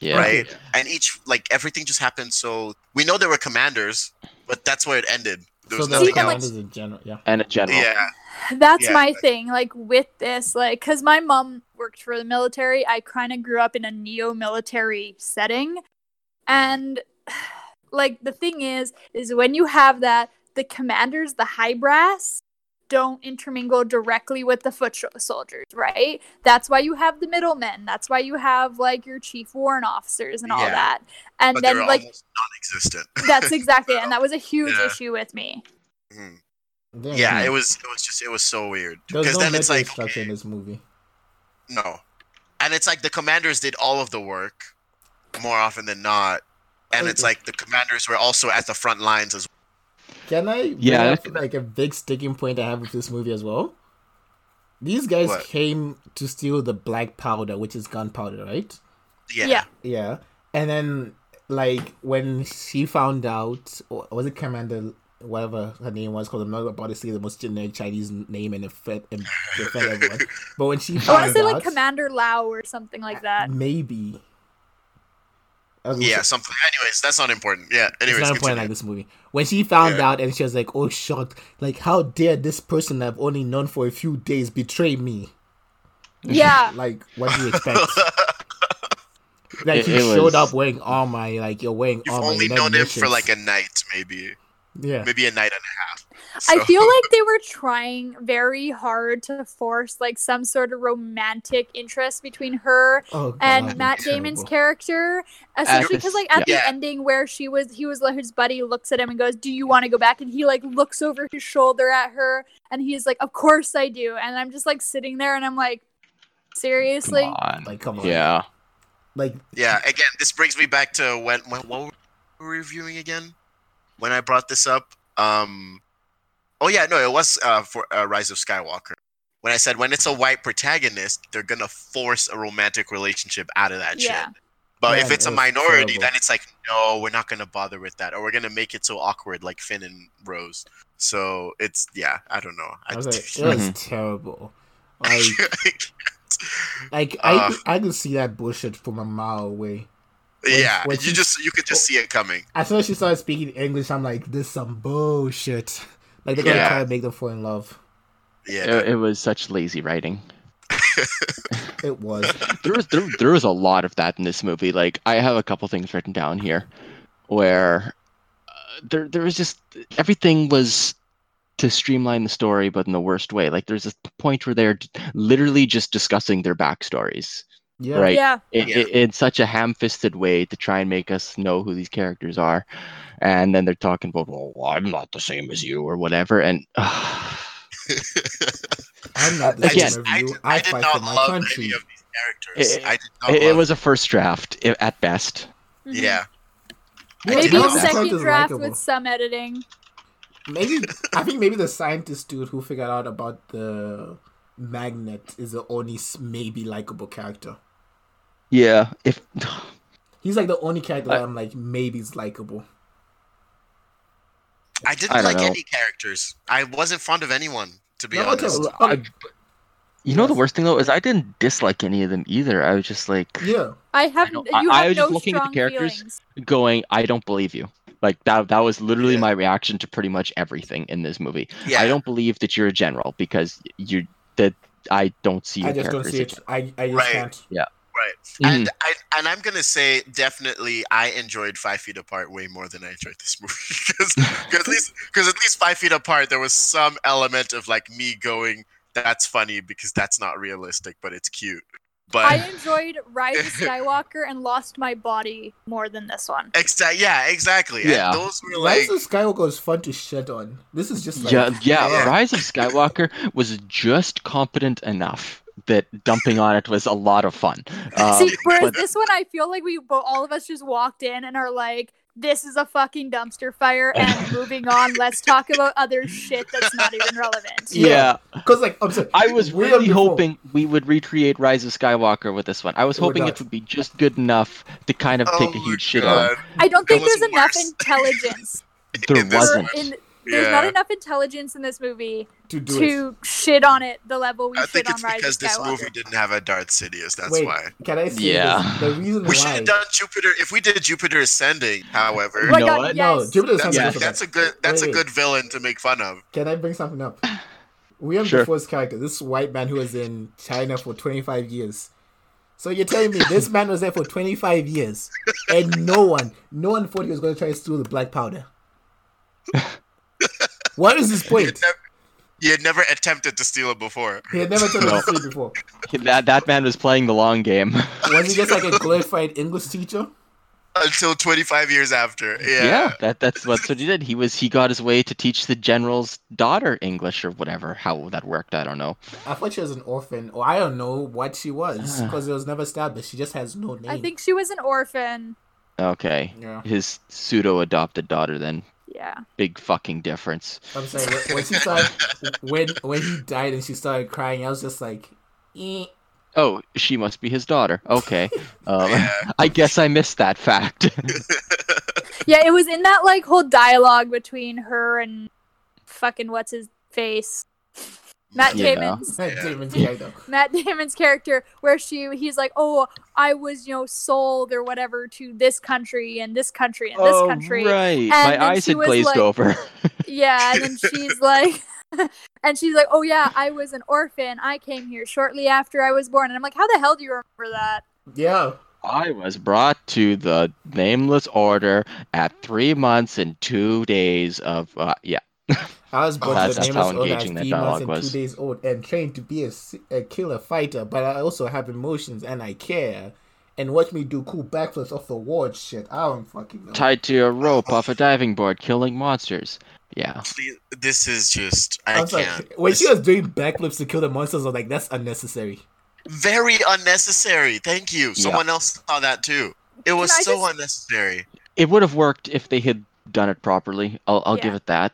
Yeah. right? And each like everything just happened. So we know there were commanders, but that's where it ended. There so was the nothing can, like- else. commanders in general, yeah. And a general. Yeah, That's Yeah. my thing. Like with this, like, because my mom worked for the military, I kind of grew up in a neo military setting. And, like, the thing is, is when you have that, the commanders, the high brass, don't intermingle directly with the foot soldiers, right? That's why you have the middlemen. That's why you have, like, your chief warrant officers and all Yeah. that. And but then, like, non-existent. that's exactly it. And that was a huge Yeah. issue with me. Mhm. Damn, Yeah, Hmm. it was. It was just. It was so weird because no then it's like structure in this movie. No, and it's like the commanders did all of the work more often than not, and it's like the commanders were also at the front lines as well. Can I bring Yeah, up, like a big sticking point I have with this movie as well? These guys What? came to steal the black powder, which is gunpowder, right? yeah. Yeah. Yeah. And then, like, when she found out, was it Commander, whatever her name was, because I'm not about to say the most generic Chinese name and it fed, and it everyone. But when she I want to say, out, like, Commander Lau or something like that. maybe. I was gonna Yeah, say- something. Anyways, that's not important. Yeah. it's Anyways, not important like this movie. When she found Yeah. out and she was like, "Oh, shocked! Like, how dare this person I've only known for a few days betray me?" Yeah. Like, what do you expect? like, It- he it showed was- up wearing armor. Like, you're wearing You've armor. only you're known him for like a night, maybe, yeah. maybe a night and a half. I feel like they were trying very hard to force like some sort of romantic interest between her Oh, and Matt Damon's terrible. character, especially because like at yeah. the ending where she was, he was like his buddy looks at him and goes, "Do you want to go back?" And he like looks over his shoulder at her, and he's like, "Of course I do." And I'm just like sitting there, and I'm like, seriously. Come on. Like, come on. Yeah. Like, Yeah, again, this brings me back to when, when what were we reviewing again? When I brought this up. Um Oh yeah, no, it was uh, for uh, Rise of Skywalker. When I said when it's a white protagonist, they're gonna force a romantic relationship out of that Yeah. shit. But Man, if it's a it was minority, terrible. then it's like, no, we're not gonna bother with that, or we're gonna make it so awkward, like Finn and Rose. So it's yeah, I don't know. I was like, it was terrible. Like, like I, Uh. could, I could see that bullshit from a mile away. Yeah, when you she- just you could just see it coming. As soon as she started speaking English, I'm like, this some bullshit. Like they're gonna Yeah. try to make them fall in love. Yeah, It, it was such lazy writing. It was. There was there, there was a lot of that in this movie. Like I have a couple things written down here, where uh, there there was just everything was to streamline the story, but in the worst way. Like there's this point where they're literally just discussing their backstories Yeah. Right. Yeah. in, Yeah. in such a ham-fisted way to try and make us know who these characters are, and then they're talking about, well, I'm not the same as you or whatever, and. I'm not the Again, same I, of you. did, I, I did not for my love country. any of these characters. It- I did not it, it was a first draft i- at best. Mhm. Yeah. Yeah, Maybe a second draft with some editing. Maybe I think maybe the scientist dude who figured out about the magnet is the only maybe likable character. Yeah, if He's like the only character I- that I'm like maybe is likable. I didn't I like know. any characters. I wasn't fond of anyone, to be No, okay, honest. well, I, you know the worst thing though is I didn't dislike any of them either. I was just like yeah, I have don't- you I- I have was just looking at the characters. feelings. going, I don't believe you. Like that that was literally Yeah. my reaction to pretty much everything in this movie. yeah. I don't believe that you're a general because you that I don't see your I just don't characters see it. I I just Right. can't. Right. Mhm. And I and I'm gonna say definitely I enjoyed Five Feet Apart way more than I enjoyed this movie because at least because at least Five Feet Apart there was some element of like me going that's funny because that's not realistic but it's cute. But I enjoyed Rise of Skywalker and Lost My Body more than this one. Exa- yeah, exactly. Yeah. And those were like Rise of Skywalker is fun to shit on. This is just like yeah, yeah, Yeah. Rise of Skywalker was just competent enough that dumping on it was a lot of fun. Um, See, whereas but- this one, I feel like we all of us just walked in and are like, "This is a fucking dumpster fire," and moving on. Let's talk about other shit that's not even relevant. yeah, because like I'm sorry, I was really are before- hoping we would recreate Rise of Skywalker with this one. I was We're hoping not. it would be just good enough to kind of oh take a my huge shit on. I don't think was there's enough intelligence. There wasn't. in, there's not enough intelligence in this movie to do to shit on it the level we I shit think on it's Rise because of this movie didn't have a Darth Sidious. That's Wait, why. can I say Yeah. this? The reason We should have done Jupiter. If we did Jupiter Ascending, however, my No, god, what? no, yes. Jupiter that's, Ascending Yeah. that's a good. That's Wait, a good villain to make fun of. Can I bring something up? William Sure. Dafoe's character, this white man who was in China for 25 years. So you're telling me this man was there for 25 years, and no one, no one thought he was going to try to steal the black powder. what is his He point? had, never, he had never attempted to steal it before. He had never told No. us to steal it before. That that man was playing the long game. Was he just like a glorified English teacher? Until 25 years after. Yeah. Yeah, that that's that's what he did. He was he got his way to teach the general's daughter English or whatever. How that worked, I don't know. I thought she was an orphan, or I don't know what she was Ah. because it was never established. She just has no name. I think she was an orphan. Okay, Yeah, his pseudo adopted daughter. Then Yeah. big fucking difference. I'm sorry. When, when she started, when when he died and she started crying, I was just like, eh. Oh, she must be his daughter. Okay, um, Yeah. I guess I missed that fact. Yeah, it was in that like whole dialogue between her and fucking what's his face. Matt Yeah. Damon's Matt Damon's character. Matt Damon's character where she he's like, "Oh, I was, you know, sold or whatever to this country and this country and this oh, country." right. And My eyes had glazed like- over. Yeah, and then she's like and she's like, "Oh yeah, I was an orphan. I came here shortly after I was born." And I'm like, "How the hell do you remember that?" Yeah. I was brought to the nameless order at three months and two days of uh, yeah. I was born oh, That's- to the that's name how as old as engaging that three months dialogue and was. two days old and trained to be a killer fighter, but I also have emotions and I care. And watch me do cool backflips off the wall shit. I don't fucking know. Tied to a rope off a diving board, killing monsters. Yeah. This is just I, I was can't. like, when she was doing backflips to kill the monsters, I was like, that's unnecessary. very unnecessary. Thank you. Someone else saw that too. It was so just- unnecessary. It would have worked if they had done it properly. I'll, I'll give it that.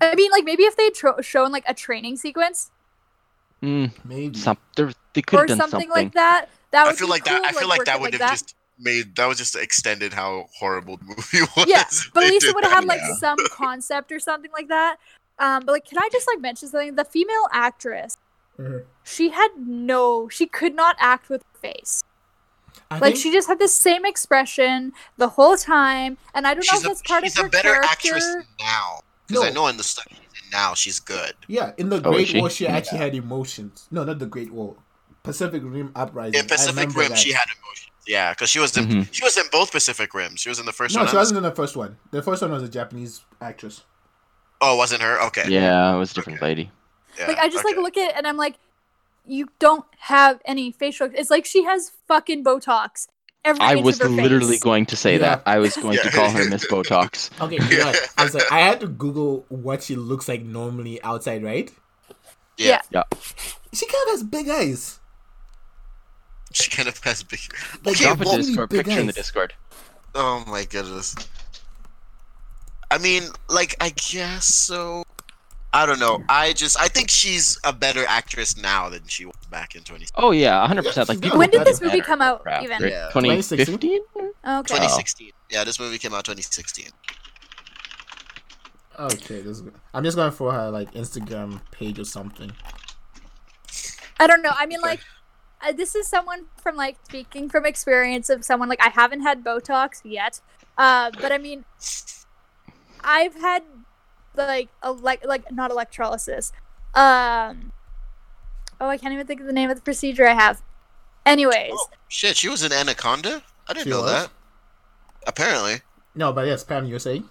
I mean, like maybe if they'd tro- shown like a training sequence Mm, Maybe. some, there- they could or have done something, something. like that, that would I feel be like cool, that. I feel like work that it would like have just made that was just extended how horrible the movie was. Yeah, but at least it would have had like some concept or something like that. Um, but like, can I just like mention something? The female actress, Mhm. she had no, she could not act with her face. I Like think- she just had the same expression the whole time, and I don't know she's if a, that's part she's of a her better character. actress now because I know in the stuff she's in now she's good. Yeah, in the Oh, Great she? War, she actually had emotions. No, not the Great War. Pacific Rim Uprising. In Pacific Rim, that. she had emotions. Yeah, because she was in Mhm. she was in both Pacific Rims. She was in the first No, one. she the wasn't in the first one. The first one was a Japanese actress. Oh, wasn't her? Okay. Yeah, it was a different Okay. lady. Yeah, like I just okay. like look at it and I'm like, you don't have any facial. It's like she has fucking Botox. Every I was literally face. going to say Yeah. that. I was going to call her Miss Botox. Okay, you know? I was like, I had to Google what she looks like normally outside, right? Yeah. Yeah. She kind of has big eyes. She kind of has big. Like, Okay, Drop a Discord big picture in the. Discord. Oh my goodness. I mean, like, I guess so. I don't know. I just, I think she's a better actress now than she was back in 20, Oh yeah, 100. percent Like people When did this movie come out, craft, even? right? Yeah. 2015. Okay. 2016. Yeah, this movie came out 2016. Okay, this is. I'm just going for her like Instagram page or something. I don't know. I mean, like, uh, this is someone from like speaking from experience of someone like I haven't had Botox yet, uh, but I mean, I've had like like like not electrolysis. Um, oh, I can't even think of the name of the procedure I have. Anyways, Oh, shit, she was in Anaconda? I didn't She know was? that. Apparently. No, but yes, Pam, you're saying?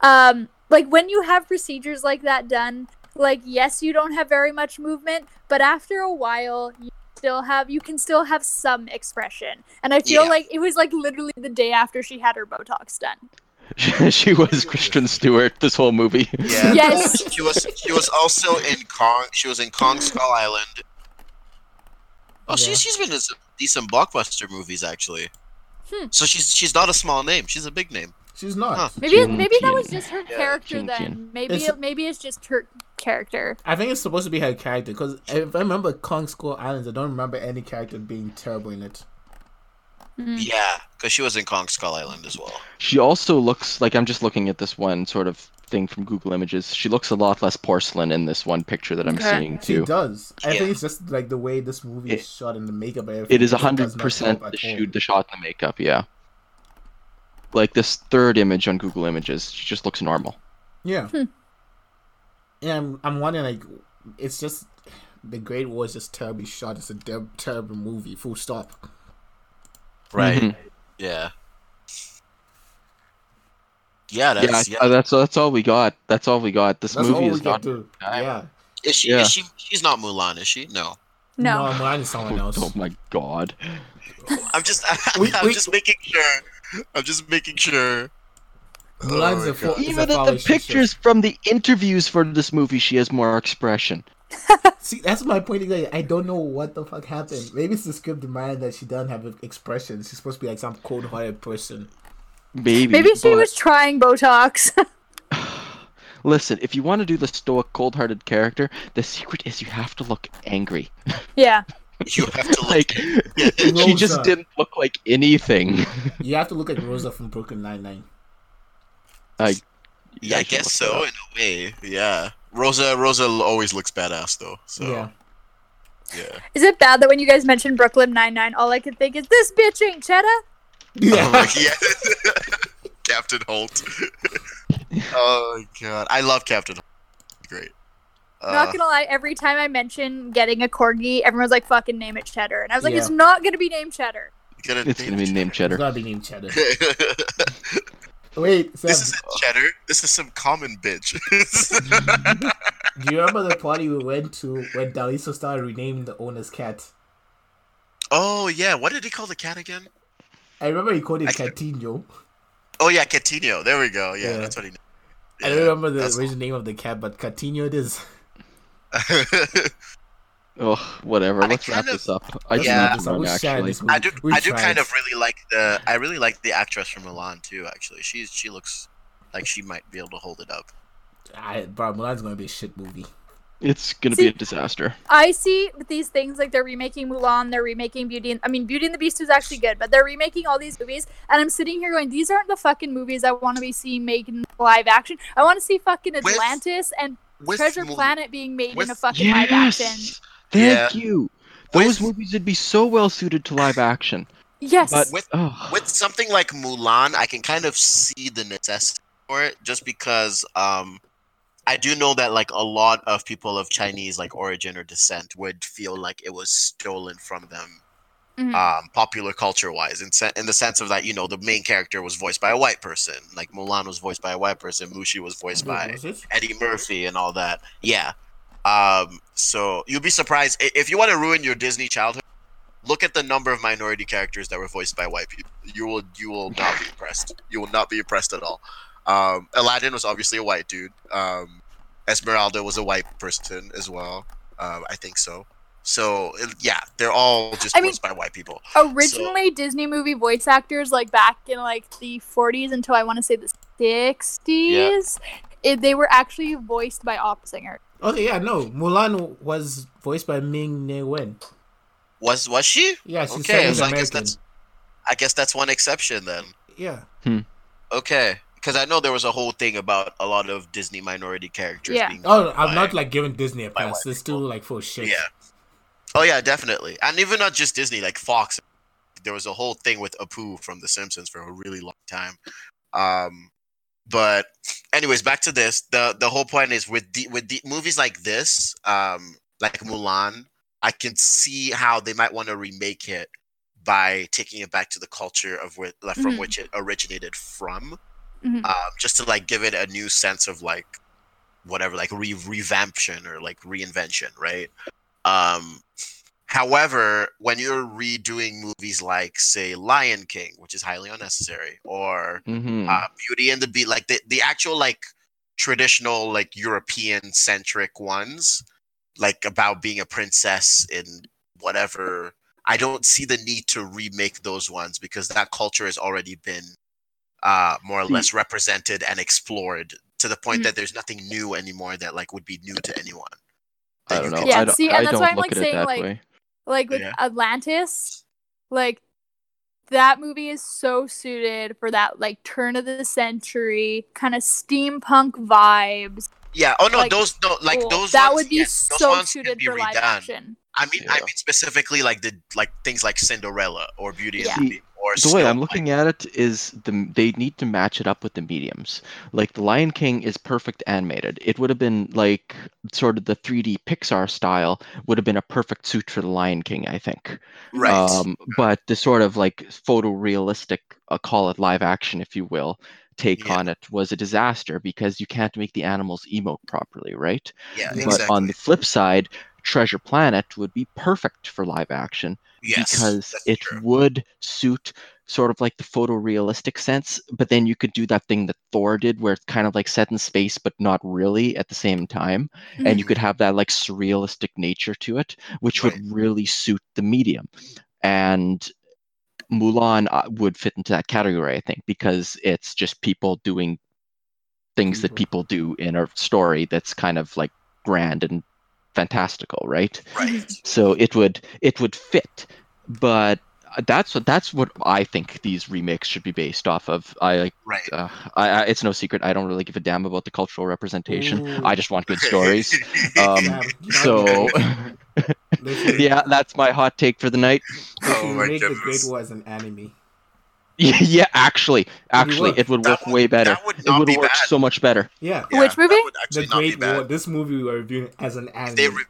um, like when you have procedures like that done, like yes, you don't have very much movement, but after a while, you still have you can still have some expression. And I feel Yeah. like it was like literally the day after she had her Botox done. she was Kristen Stewart this whole movie. Yeah. Yes. she was she was also in Kong she was in Kong Skull Island. Oh, Yeah. she's she's been in some decent blockbuster movies actually. Hmm. So she's she's not a small name. She's a big name. She's not. Huh. Maybe Jin maybe that was just her Yeah, character Jin then. Jin. Maybe It's- maybe it's just her character. I think it's supposed to be her character because if I remember Kong Skull Islands, I don't remember any character being terrible in it. Mm. Yeah, because she was in Kong Skull Island as well. She also looks like I'm just looking at this one sort of thing from Google Images. She looks a lot less porcelain in this one picture that I'm Okay. seeing She too. does. I Yeah. think it's just like the way this movie It- is shot and the makeup. And It is just hundred percent the shoot, the shot, and the makeup. Yeah. Like this third image on Google Images, she just looks normal. Yeah. Hmm. Yeah, I'm, I'm wondering like, it's just the Great War is just terribly shot. It's a ter- terrible movie. Full stop. Right. Mhm. Yeah. Yeah, Yeah, that's yeah. uh, that's that's all we got. That's all we got. This That's movie is can not. do. Yeah. Is she yeah. is she she's not Mulan, is she? No. No. No, mine is someone else. Oh my god. I'm just We- I'm we- just making sure. I'm just making sure. Mulan's Oh a full- God. It's a Even in the pictures from the interviews for this movie, she has more expression. See, that's my point. Again. I don't know what the fuck happened. Maybe it's the script demand that she doesn't have an expression. She's supposed to be like some cold-hearted person. Maybe. Maybe she but- was trying Botox. Listen, if you want to do the stoic, cold-hearted character, the secret is you have to look angry. yeah. You have to look like she just didn't look like anything. You have to look at Rosa from Brooklyn Nine Nine. like, Yeah, I guess so in a way. Yeah. Rosa Rosa always looks badass though. So Yeah. yeah. Is it bad that when you guys mentioned Brooklyn Nine Nine, all I could think is this bitch ain't Cheddar? Yeah. Oh my- yeah. Captain Holt. oh my god. I love Captain Holt. Great. Uh, not gonna lie, every time I mention getting a corgi, everyone's like, "Fucking name it Cheddar," and I was like, Yeah. "It's not gonna be named Cheddar." gonna it's gonna be named It's Cheddar. gotta be named Cheddar. Wait, Sam, This isn't cheddar. This is some common bitch. do you remember the party we went to when Daliso started renaming the owner's cat? oh yeah, what did he call the cat again? I remember he called it I can't- Oh yeah, Catino. There we go. Yeah, Yeah. that's what he. I don't remember the original name of the cat, but Catinho it is. Oh, whatever. I Let's wrap of- this up. I do Yeah. need to run, actually. this. I do. We I do tried. kind of really like the. I really like the actress from Mulan too. Actually, she's she looks like she might be able to hold it up. I, bro, Mulan's gonna be a shit movie. It's gonna See- be a disaster. I see these things like they're remaking Mulan, they're remaking Beauty and I mean Beauty and the Beast is actually good, but they're remaking all these movies, and I'm sitting here going, these aren't the fucking movies I want to be seeing made in live action. I want to see fucking With- Atlantis and With Treasure Mul- Planet being made with- in a fucking live action. Yes. Thank Yeah. you. Those With- movies would be so well suited to live action. Yes. But With- oh, with something like Mulan, I can kind of see the necessity for it, just because um, I do know that like a lot of people of Chinese like origin or descent would feel like it was stolen from them, Mhm. um, popular culture wise, in se- in the sense of that you know the main character was voiced by a white person, like Mulan was voiced by a white person, Mushu was voiced by Eddie Murphy and all that. Yeah. Um, so you'd be surprised if you want to ruin your Disney childhood. Look at the number of minority characters that were voiced by white people. You will you will not be impressed. You will not be impressed at all. Um, Aladdin was obviously a white dude. Um, Esmeralda was a white person as well. Um, I think so. So yeah, they're all just I mean- voiced by white people. Originally, Disney movie voice actors, like back in like the 40s until I want to say the 60s, it, they were actually voiced by opera singers. Oh yeah, no. Mulan was voiced by Ming Na Wen. Was was she? Yeah, she's Okay, so I guess American. that's I guess that's one exception then. Yeah. Okay, because I know there was a whole thing about a lot of Disney minority characters Yeah. being. Oh, voiced I'm by- not like giving Disney a pass. white It's still like full shit. Yeah. Oh yeah, definitely, and even not just Disney, like Fox. There was a whole thing with Apu from The Simpsons for a really long time. Um, but anyways, back to this. the The whole point is with the with the movies like this, um, like Mulan, I can see how they might want to remake it by taking it back to the culture of where from Mhm. which it originated from, Mhm. um, just to like give it a new sense of like whatever, like re revamption or like reinvention, right? Um, however, when you're redoing movies like, say, Lion King, which is highly unnecessary, or mhm. uh, Beauty and the Beast, like the, the actual like traditional like European centric ones, like about being a princess in whatever. I don't see the need to remake those ones because that culture has already been uh, more or less represented and explored to the point Mhm. that there's nothing new anymore that like would be new to anyone. I don't know. Yeah, I don't, see, and I that's don't why I'm, like, saying, like, way. Like with Yeah. Atlantis, like that movie is so suited for that like turn of the century kind of steampunk vibes. Yeah. Oh no, Like, those no like Cool. those that ones, would be yeah, so suited be for live action. I mean, I mean specifically like the like things like Cinderella or Beauty Yeah. and the Beast or the way I'm White. looking at it is the they need to match it up with the mediums. Like the Lion King is perfect animated. It would have been like sort of the 3D Pixar style would have been a perfect suit for the Lion King, I think. right. Um, but the sort of like photorealistic, uh, call it live action, if you will, take Yeah. on it was a disaster because you can't make the animals emote properly, right? yeah, but But exactly. on the flip side, Treasure Planet would be perfect for live action yes, because it true. would suit sort of like the photorealistic sense, but then you could do that thing that Thor did where it's kind of like set in space but not really at the same time. And you Mhm. could have that like surrealistic nature to it, which Right. would really suit the medium. And Mulan uh, would fit into that category, I think, because it's just people doing things that People. people do in a story that's kind of like grand and fantastical, right? Right. so it would it would fit but that's what that's what i think these remakes should be based off of i like Right. uh, I, I it's no secret i don't really give a damn about the cultural representation Ooh. i just want good stories um Sam, so yeah that's my hot take for the night Oh should my make the Great goodness. An anime. yeah actually actually work. it would That work would- way better that would it would be work bad. so much better Yeah. Yeah, Which movie? The actually not be Great bad. War. This movie we are reviewing as an If they anime. re-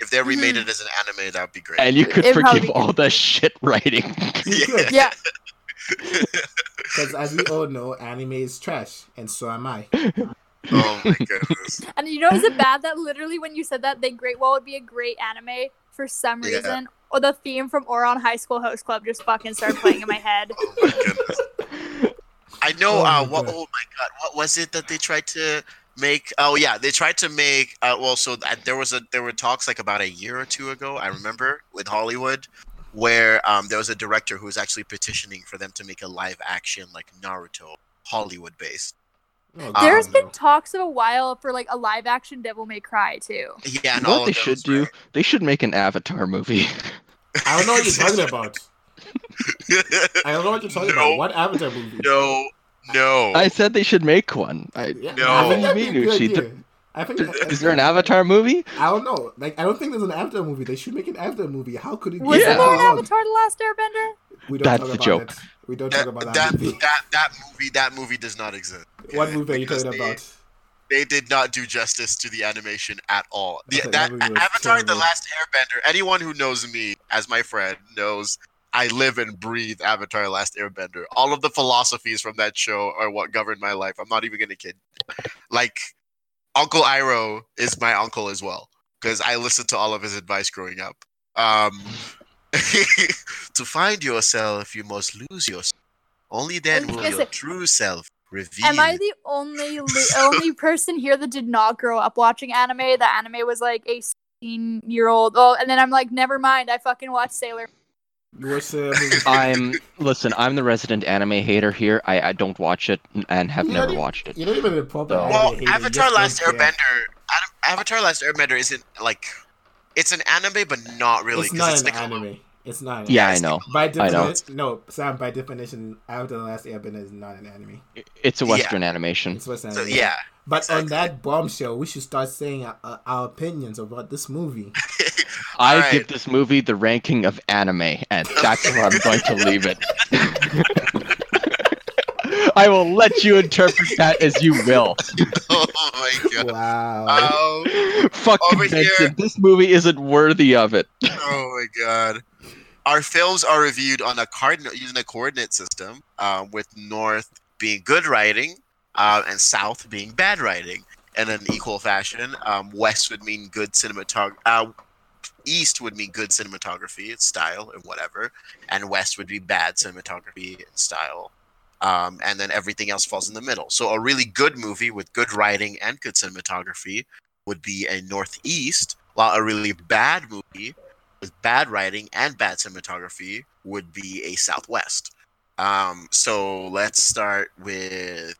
if they remade Mhm. it as an anime, that would be great. and you could It'd forgive all the shit writing You. Yeah. Because as we all know, anime is trash, and so am I. oh my goodness. And you know, is it bad that literally when you said that, the Great Wall would be a great anime for some Yeah. Reason? Or the theme from Ouran High School Host Club just fucking started playing in my head. Oh my goodness. I know. Oh uh, my what? God. Oh my god! What was it that they tried to make? Oh yeah, they tried to make. Uh, well, so th- there was a there were talks like about a year or two ago. I remember with Hollywood, where um, there was a director who was actually petitioning for them to make a live action like Naruto, Hollywood based. Oh, There's God, been no. talks of a while for like a live action Devil May Cry too. Yeah, You know all what they should do? right? They should make an Avatar movie. I don't know what you're talking about. I don't know what you're talking No. about. What Avatar movie? no, no. I said they should make one. I, Yeah, No. I think that'd be a Mean, good she idea. I think. is there an Avatar movie? I don't know. Like, I don't think there's an Avatar movie. They should make an Avatar movie. How could it be? Wasn't Yeah. there an? Avatar: The Last Airbender? We don't That's talk the about joke. It. We don't that, talk about that, that, movie. that that movie that movie does not exist. What movie are you talking they- about? They did not do justice to the animation at all. The, Okay, that that movie was Avatar: The. Last Airbender. Anyone who knows me as my friend knows I live and breathe Avatar: The Last Airbender. All of the philosophies from that show are what govern my life. I'm not even gonna kid. Like Uncle Iroh is my uncle as well because I listened to all of his advice growing up. Um, to find yourself, you must lose yourself. Only then will your true self reveal. Am I the only only person here that did not grow up watching anime? The anime was like a 16 year old. Oh, and then I'm like, never mind. I fucking watched Sailor. You watched the? I'm listen. I'm the resident anime hater here. I, I don't watch it and have You never even- watched it. You don't even a proper No. anime well, hater, Avatar: Last. Airbender. Avatar: Last Airbender isn't like it's an anime, but not really. It's 'cause not it's an Nickelodeon. anime. It's not. An Yeah, I know. By I know. definition, no, Sam. By definition, Avatar: The Last Airbender is not an anime. It's a Yeah. Western animation. It's Western So anime. yeah, But on that bombshell, we should start saying our, uh, our opinions about this movie. I Alright. give this movie the ranking of anime, and that's where I'm going to leave it. I will let you interpret that as you will. oh my god. Wow. Oh, Fuck convention. here. This movie isn't worthy of it. oh my god. Our films are reviewed on a using a coordinate system, um, with north being good writing, uh, and south being bad writing. In an equal fashion, um, west would mean good cinematography. Uh, east would mean good cinematography, style, and whatever, and west would be bad cinematography and style. Um, and then everything else falls in the middle. So a really good movie with good writing and good cinematography would be a northeast, while a really bad movie with bad writing and bad cinematography would be a southwest. Um, so let's start with,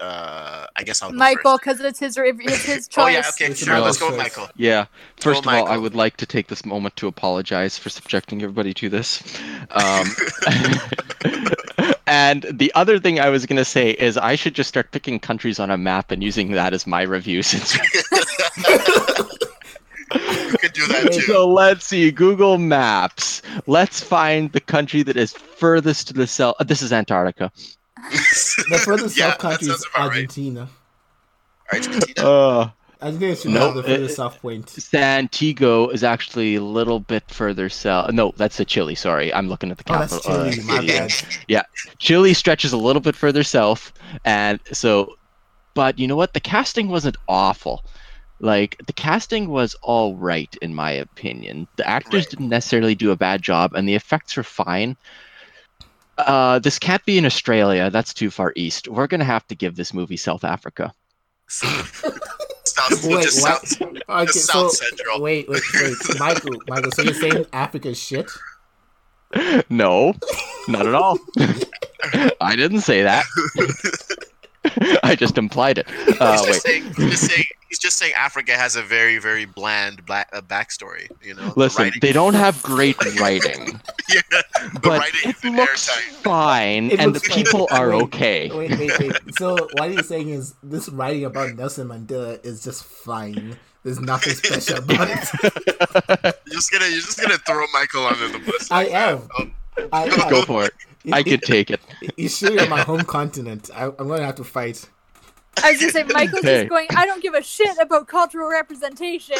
uh, I guess I'll Michael, because it's his re- it's his choice. Oh yeah, okay, It's sure. Let's go with. Michael. Yeah. First of all, I would like to take this moment to apologize for subjecting everybody to this. Um, and the other thing I was going to say is I should just start picking countries on a map and using that as my review since you could do that too. So let's see Google Maps. Let's find the country that is furthest to the south. Uh, this is Antarctica. the furthest yeah, south country is sounds about right. Argentina. Argentina. Uh, Argentina should Nope. have the furthest south point. Santiago is actually a little bit further south. No, that's the Chile. Sorry, I'm looking at the Oh, capital. that's Chile. uh, my bad. Chile stretches a little bit further south, and so, but you know what? The casting wasn't awful. Like the casting was all right in my opinion. The actors Right. didn't necessarily do a bad job, and the effects were fine. Uh, this can't be in Australia. That's too far east. We're gonna have to give this movie South Africa. South, Wait, just Okay, so Central. wait, wait, wait, Michael, Michael. So you're saying Africa's shit? No, not at all. I didn't say that. I just implied it. Uh, he's, wait. just saying, he's just saying he's just saying Africa has a very very bland black, uh, backstory. You know, Listen, writing- they don't have great writing, yeah, but writing it is in looks fine, It and the fine. people are Wait, okay. Wait, wait, wait. So what you're saying is this writing about Nelson Mandela is just fine. There's nothing special about it. You're just gonna you're just gonna throw Michael under the bus. I am. I am. Go for it. I could take it. You sure you're my home continent? I, I'm gonna have to fight. I was gonna say Michael's Hey. just going. I don't give a shit about cultural representation.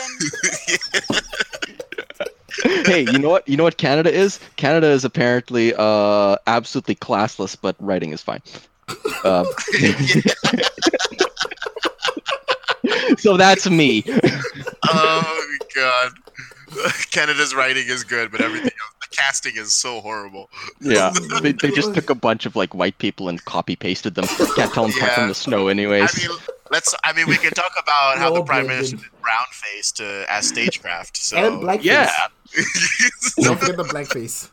hey, you know what? You know what Canada is? Canada is apparently uh absolutely classless, but writing is fine. Um, so that's me. oh my god. Canada's writing is good, but everything else, the casting is so horrible. Yeah, they, they just took a bunch of like white people and copy pasted them. Can't tell them apart from the snow, anyways. I mean, let's. I mean, we can talk about how the Well, prime minister did brown faced uh, as stagecraft. So and blackface. yeah. Don't forget the blackface.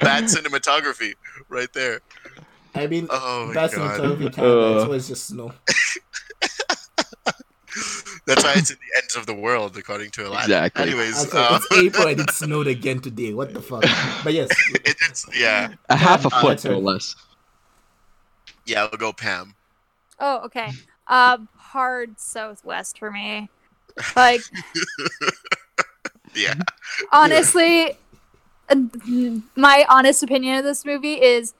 bad cinematography right there. I mean, Oh my that's god. in Canada. Uh. It's always just snow. That's why it's in the ends of the world, according to Aladdin. Exactly. Anyways, Okay, uh, it's April and it snowed again today. What the fuck? But yes, it, it's yeah, a half a Uh, foot, or less. yeah. We'll go Pam. Oh, okay. Um, hard southwest for me. Like Yeah, honestly, uh, my honest opinion of this movie is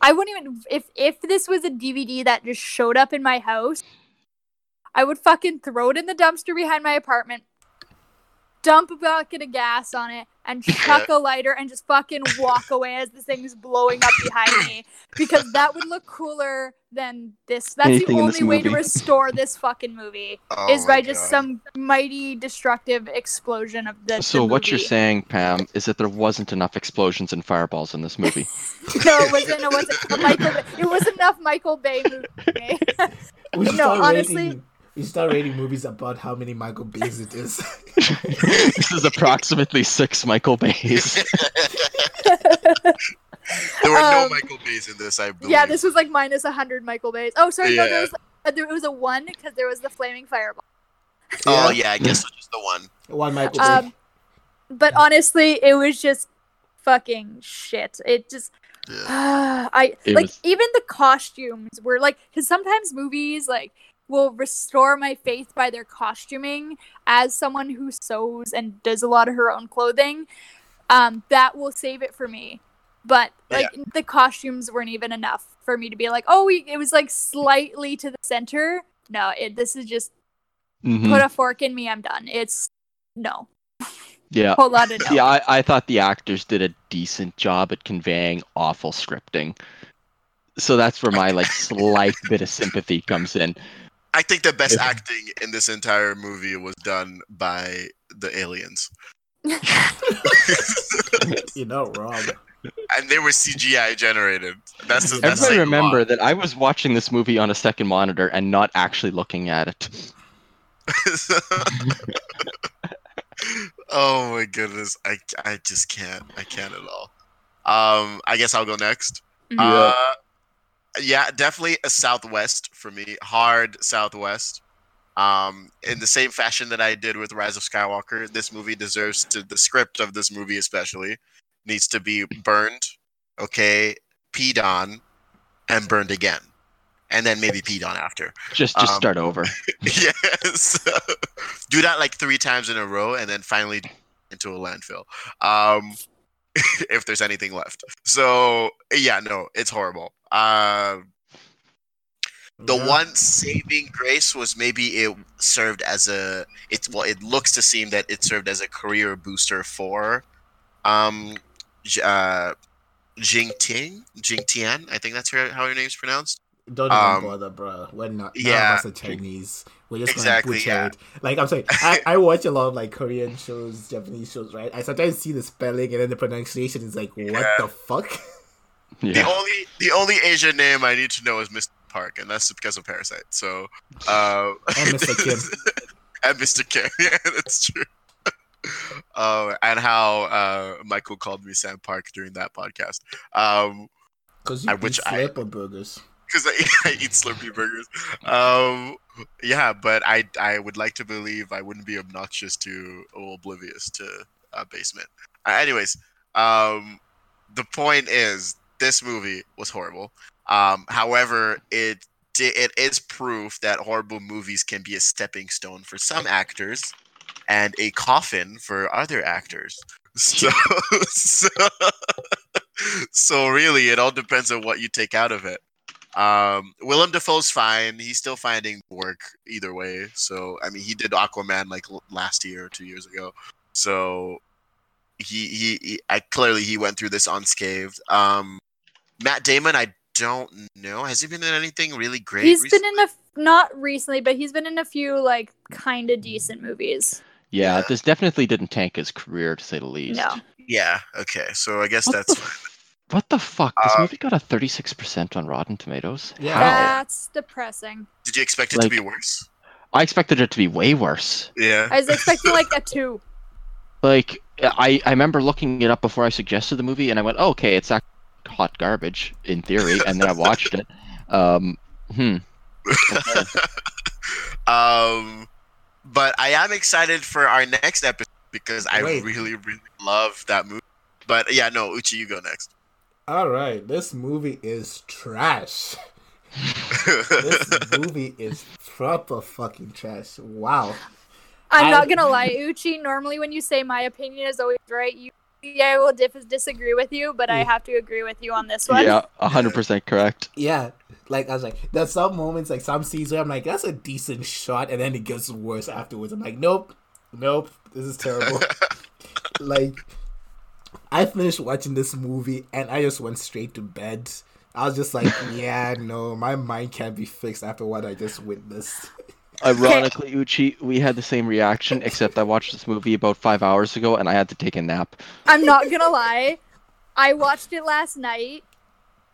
I wouldn't even if if this was a DVD that just showed up in my house, I would fucking throw it in the dumpster behind my apartment, dump a bucket of gas on it, and chuck a lighter and just fucking walk away as this thing's blowing up behind me because that would look cooler than this. That's Anything the only this way to restore this fucking movie oh is my by just some mighty destructive explosion of the. So the what you're saying, Pam, is that there wasn't enough explosions and fireballs in this movie. No, it wasn't. It wasn't a Michael. Bay- It was enough Michael Bay movie. No, honestly- rating. We should start rating movies about how many Michael Bays it is. this is approximately six Michael Bays. there were no um, Michael Bays in this. I believe. yeah, this was like minus hundred Michael Bays. Oh, sorry, no, there was uh, there was a one because there was the flaming fireball. Oh Yeah. yeah, I guess it's just the one. One Michael Bay. Um, but honestly, it was just fucking shit. It just. Yeah. I It like was- even the costumes were like because sometimes movies like will restore my faith by their costuming as someone who sews and does a lot of her own clothing. Um, that will save it for me. But like the costumes weren't even enough for me to be like, oh, we, it was like slightly to the center. No, it, this is just Mhm. put a fork in me. I'm done. It's no Yeah. whole lot of no. Yeah, I, I thought the actors did a decent job at conveying awful scripting. So that's where my like slight bit of sympathy comes in. I think the best acting in this entire movie was done by the aliens, You're not wrong. and they were CGI generated. That's the, that's Everybody saying a remember lot. that I was watching this movie on a second monitor and not actually looking at it. oh my goodness, I I just can't. I can't at all. Um, I guess I'll go next. Mhm. Uh, yeah, definitely a Southwest for me. Hard Southwest. Um, in the same fashion that I did with Rise of Skywalker, this movie deserves to. The script of this movie, especially, needs to be burned. Okay, peed on, and burned again, and then maybe peed on after. Just just Um, start over. yes, do that like three times in a row, and then finally into a landfill. Um, if there's anything left. So yeah, no, it's horrible. Uh, the Yeah. one saving grace was maybe it served as a it's well it looks to seem that it served as a career booster for um uh Jing Ting Jing Tian I think that's her how her name's pronounced Don't even Um, bother, bro. We're not. None yeah. of us are Chinese. We're just Exactly, gonna butcher yeah. it. Like I'm saying, I, I watch a lot of like Korean shows, Japanese shows, right? I sometimes see the spelling and then the pronunciation is like, what Yeah. the fuck? the only the only Asian name I need to know is Mr. Park and that's because of Parasite so uh And Mr. Kim. and Mr. Kim yeah that's true uh, and how uh, Michael called me Sam Park during that podcast. Um, Because I- you which eat I- burgers. because I, I eat Slurpee burgers. Um, yeah, but I I would like to believe I wouldn't be obnoxious to or oblivious to uh, basement. Uh, anyways, um, the point is this movie was horrible. Um, however, it it is proof that horrible movies can be a stepping stone for some actors and a coffin for other actors. So, so, so really, it all depends on what you take out of it. Um, Willem Dafoe's fine. He's still finding work either way. So I mean, he did Aquaman like last year or two years ago. So he he, he I clearly he went through this unscathed. Um, Matt Damon, I don't know. Has he been in anything really great? He's recently? been in a f- not recently, but he's been in a few like kind of decent movies. Yeah, Yeah. this definitely didn't tank his career to say the least. No. Yeah. Okay. So I guess What that's the, f- what the fuck? This Uh, movie got a 36% on Rotten Tomatoes. Yeah. How? That's depressing. Did you expect it Like- to be worse? I expected it to be way worse. Yeah. I was expecting like a two. Like I, I remember looking it up before I suggested the movie, and I went, oh, "Okay, it's actually hot garbage in theory," and then I watched it. Um, hmm. um, but I am excited for our next episode because I Wait. really, really love that movie. But yeah, no, Uchi, you go next. All right, this movie is trash. This movie is proper fucking trash. Wow. I'm I- not gonna lie, Uchi. Normally, when you say my opinion is always right, you yeah, I will dif- disagree with you, but I Mm. have to agree with you on this one. Yeah, 100% correct. Yeah, like I was like, there's some moments, like some scenes where I'm like, that's a decent shot, and then it gets worse afterwards. I'm like, nope, nope, this is terrible. like, I finished watching this movie and I just went straight to bed. I was just like, yeah, no, my mind can't be fixed after what I just witnessed. Ironically, Uchi, we had the same reaction, except I watched this movie about five hours ago, and I had to take a nap. I'm not gonna lie. I watched it last night,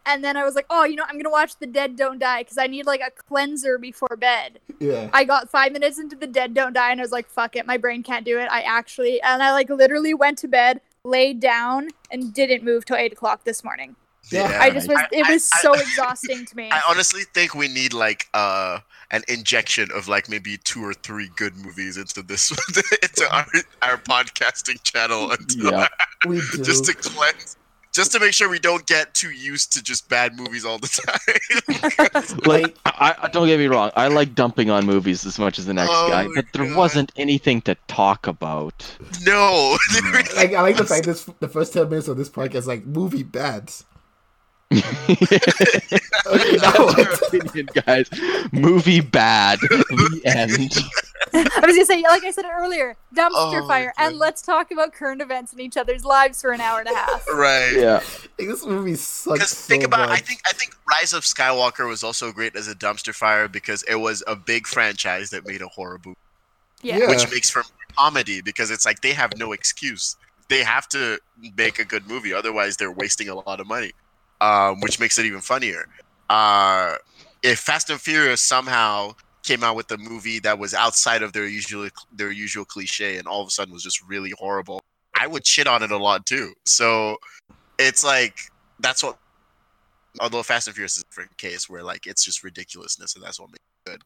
and then I was like, oh, you know, I'm gonna watch The Dead Don't Die because I need like a cleanser before bed. Yeah. I got five minutes into The Dead Don't Die, and I was like, fuck it, my brain can't do it. I actually, and I like literally went to bed, laid down, and didn't move till eight o'clock this morning. Yeah. I just was, I- it was I- so exhausting to me. I honestly think we need like uh an injection of like maybe two or three good movies into this into our our podcasting channel until Yeah. We do. just to cleanse just to make sure we don't get too used to just bad movies all the time. Like, I, I don't get me wrong, I like dumping on movies as much as the next Oh guy, my but there God. wasn't anything to talk about. no. like I like the fact that the first ten minutes of this podcast is like movie bads. Okay, now That's what? your opinion, guys. Movie bad. The end. I was gonna say, like I said earlier, dumpster Oh fire, and let's talk about current events in each other's lives for an hour and a half. right. Yeah. Like, this movie sucks. Because so think about, I think, I think Rise of Skywalker was also great as a dumpster fire because it was a big franchise that made a horror movie. Yeah. Yeah. which makes for comedy because it's like they have no excuse. They have to make a good movie, otherwise they're wasting a lot of money, um, which makes it even funnier. Uh, if Fast and Furious somehow came out with a movie that was outside of their usual their usual cliche and all of a sudden was just really horrible, I would shit on it a lot too. So it's like that's what. Although Fast and Furious is a different case where like it's just ridiculousness and that's what makes it good.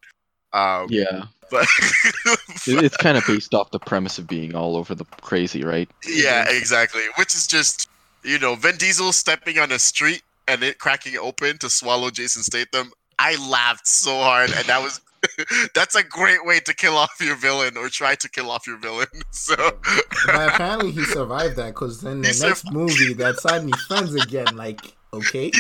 Um, Yeah. but It- It's kind of based off the premise of being all over the crazy, right? Yeah, exactly. Which is just, you know, Vin Diesel stepping on a street and it cracking open to swallow Jason Statham. I laughed so hard, and that was that's a great way to kill off your villain or try to kill off your villain. So But apparently he survived that because then the He next movie that's suddenly friends again. Like, okay,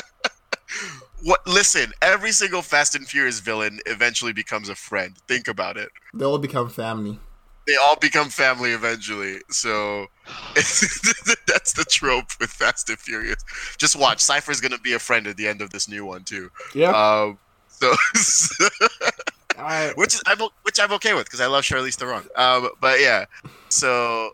what? Listen, every single Fast and Furious villain eventually becomes a friend. Think about it. they all become family. They all become family eventually. So that's the trope with Fast and Furious. Just watch. Cypher's gonna be a friend at the end of this new one too. Yeah. Um, so, I, which is I'm which I'm okay with because I love Charlize Theron. Um, but yeah, so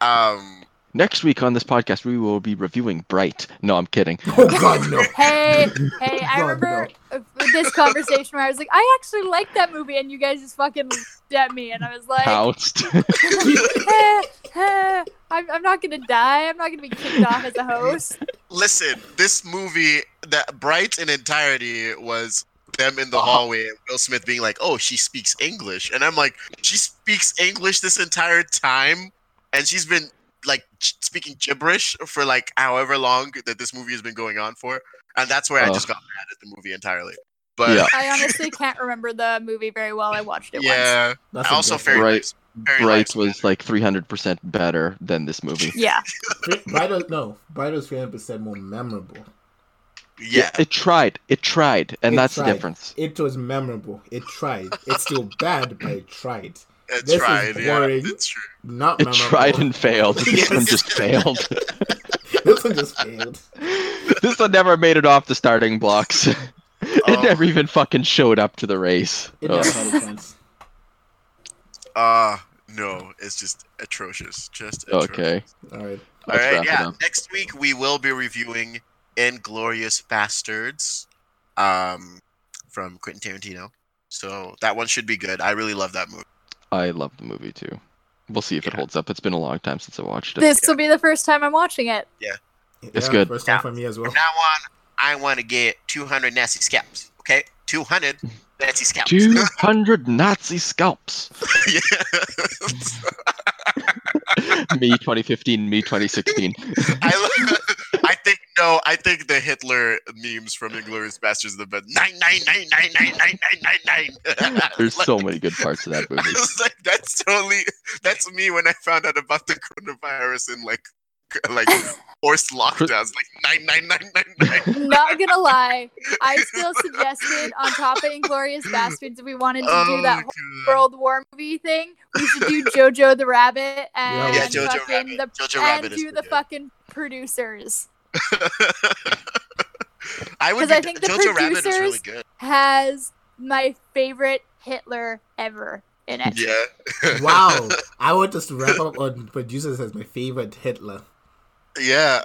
um, Next week on this podcast, we will be reviewing Bright. No, I'm kidding. oh God, no. Hey, hey, I God, remember uh, this conversation where I was like, I actually like that movie, and you guys just fucking looked at me, and I was like, Pounced. eh, eh, I'm, I'm not gonna die. I'm not gonna be kicked off as a host. listen, this movie that Bright in entirety was them in the Uh-huh. hallway and Will Smith being like, "Oh, she speaks English," and I'm like, "She speaks English this entire time, and she's been like speaking gibberish for like however long that this movie has been going on for." And that's where I uh. just got mad at the movie entirely. But Yeah. I honestly can't remember the movie very well. I watched it once. yeah, That's also good very. Right. Very Bright nice. was like 300% better than this movie. Yeah. Brighter, no, Brighter's three hundred percent more memorable. yeah. It tried. It tried. And It that's tried. the difference. It was memorable. It tried. It's still bad, but it tried. It This is tried. Yeah, boring. it's true. Not It tried and failed. This Yes. one just failed. this one just failed. this one never made it off the starting blocks. it Oh. never even fucking showed up to the race. It Ugh. never had a chance. Uh no, it's just atrocious. Just atrocious. Okay. All right. All Let's right, yeah. Next week we will be reviewing Inglourious Basterds, um, from Quentin Tarantino. So that one should be good. I really love that movie. I love the movie too. We'll see if it holds up. It's been a long time since I watched it. This will be the first time I'm watching it. Yeah, it's Yeah, good. First time Yeah. for me as well. From now on, I want to get 200 Nazi scalps. Okay, 200 Nazi scalps. 200 Nazi scalps. me 2015, me 2016. I, lo- I think no. I think the Hitler memes from Inglourious Basterds are the best. Nine nine nine nine nine nine nine nine nine. There's so many good parts of that I was like, that's totally that's me when I found out about the coronavirus and like like forced lockdowns. Like nine nine nine nine nine. Not gonna lie, I still suggested on top of Inglourious Basterds, if we wanted to Oh, do that God. World War movie thing, we should do Jojo the Rabbit and Yeah, Jojo fucking Rabbit. the Jojo and Rabbit do the good. fucking producers. I would 'Cause be, I think the Jojo Rabbit is really producers- good. Has my favorite Hitler ever in it. Yeah. Wow. I want us to wrap up on producers as my favorite Hitler. yeah.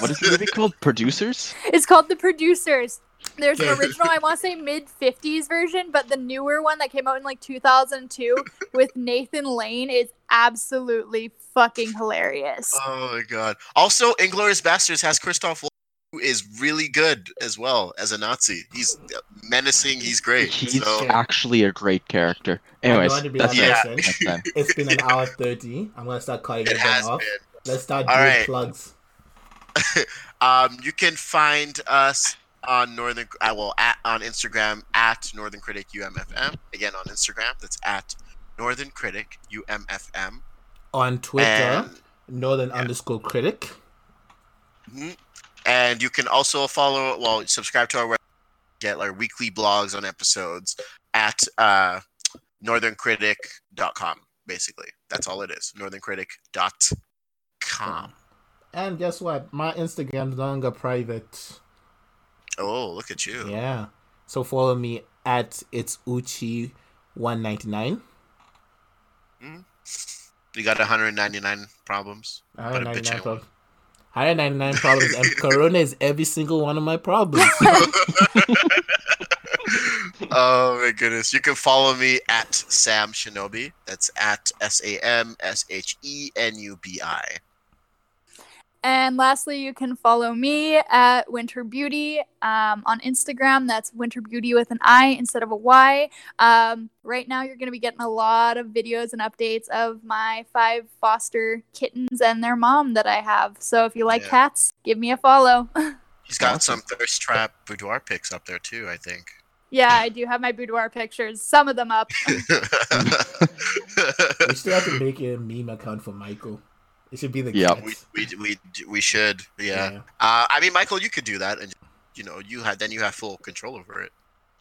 What is the movie called? Producers? It's called The Producers. There's an original, I want to say mid 50s version, but the newer one that came out in like 2002 with Nathan Lane is absolutely fucking hilarious. Oh my god. Also, Inglourious Basterds has Christoph Waltz, who is really good as well as a Nazi. He's menacing. He's great. He's so actually a great character. I don't Anyways, to be that's that yeah. Person. it's been an hour 30. I'm going to start cutting it it has off. been. Let's start All doing right. plugs. Um, you can find us on Northern, uh, will at on Instagram at Northern Critic UMFM. Again on Instagram, that's at Northern Critic UMFM. On Twitter, And, Northern yeah. underscore critic. Mhm. and you can also follow, well, subscribe to our website, get our weekly blogs on episodes at uh, northerncritic.com. Basically, that's all it is. Northerncritic.com. And guess what? My Instagram's no longer private. Oh, look at you. Yeah. So follow me at it's Uchi199. Mm. You got 199 problems. But a bitch 199 problems. 199 problems. And Corona is every single one of my problems. oh my goodness. You can follow me at Sam Shenubi. That's at S A M S H E N U B I. And lastly, you can follow me at Winter Beauty um, on Instagram. That's Winter Beauty with an I instead of a Y. Um, right now, you're going to be getting a lot of videos and updates of my five foster kittens and their mom that I have. So if you like Yeah. cats, give me a follow. He's got some thirst trap boudoir pics up there too, I think. yeah, I do have my boudoir pictures, some of them up. we still have to make a meme account for Michael. It should be the Yep. cat. we, we, we, we should, yeah. Yeah. Uh, I mean, Michael, you could do that, and you know, you had then you have full control over it.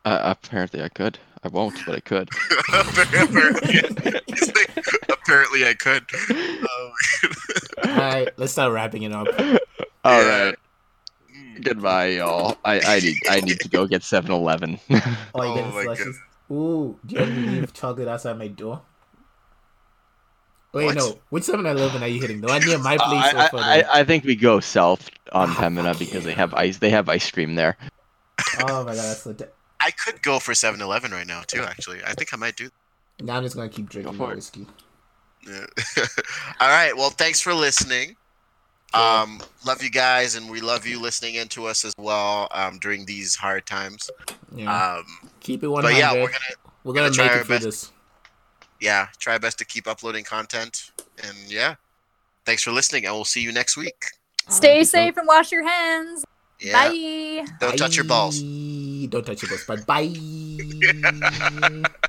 Uh, apparently, I could. I won't, but I could. apparently, apparently, I could. Oh, Alright, let's start wrapping it up. All Yeah. right. Goodbye, y'all. I, I need I need to go get 7-Eleven. Oh, you Oh getting my slushes? Ooh, do you have to leave chocolate outside my door? Wait, What? no. Which 7 Eleven are you hitting? The one near my place I, or I, further? I, I think we go south on Pembina because they have ice. They have ice cream there. Oh my god, that's so. De- I could go for 7-Eleven right now too. Actually, I think I might do. now I'm just gonna keep drinking for my whiskey. Yeah. All right. Well, thanks for listening. Um, love you guys, and we love you listening in to us as well um, during these hard times. Yeah. Um, keep it 100. but yeah, we're gonna we're gonna gonna make our it through best. this. Yeah try best to keep uploading content, and yeah, thanks for listening, and we'll see you next week. Stay Alright, safe and wash your hands. Yeah. Bye. Don't touch your balls. Don't touch your balls, but bye.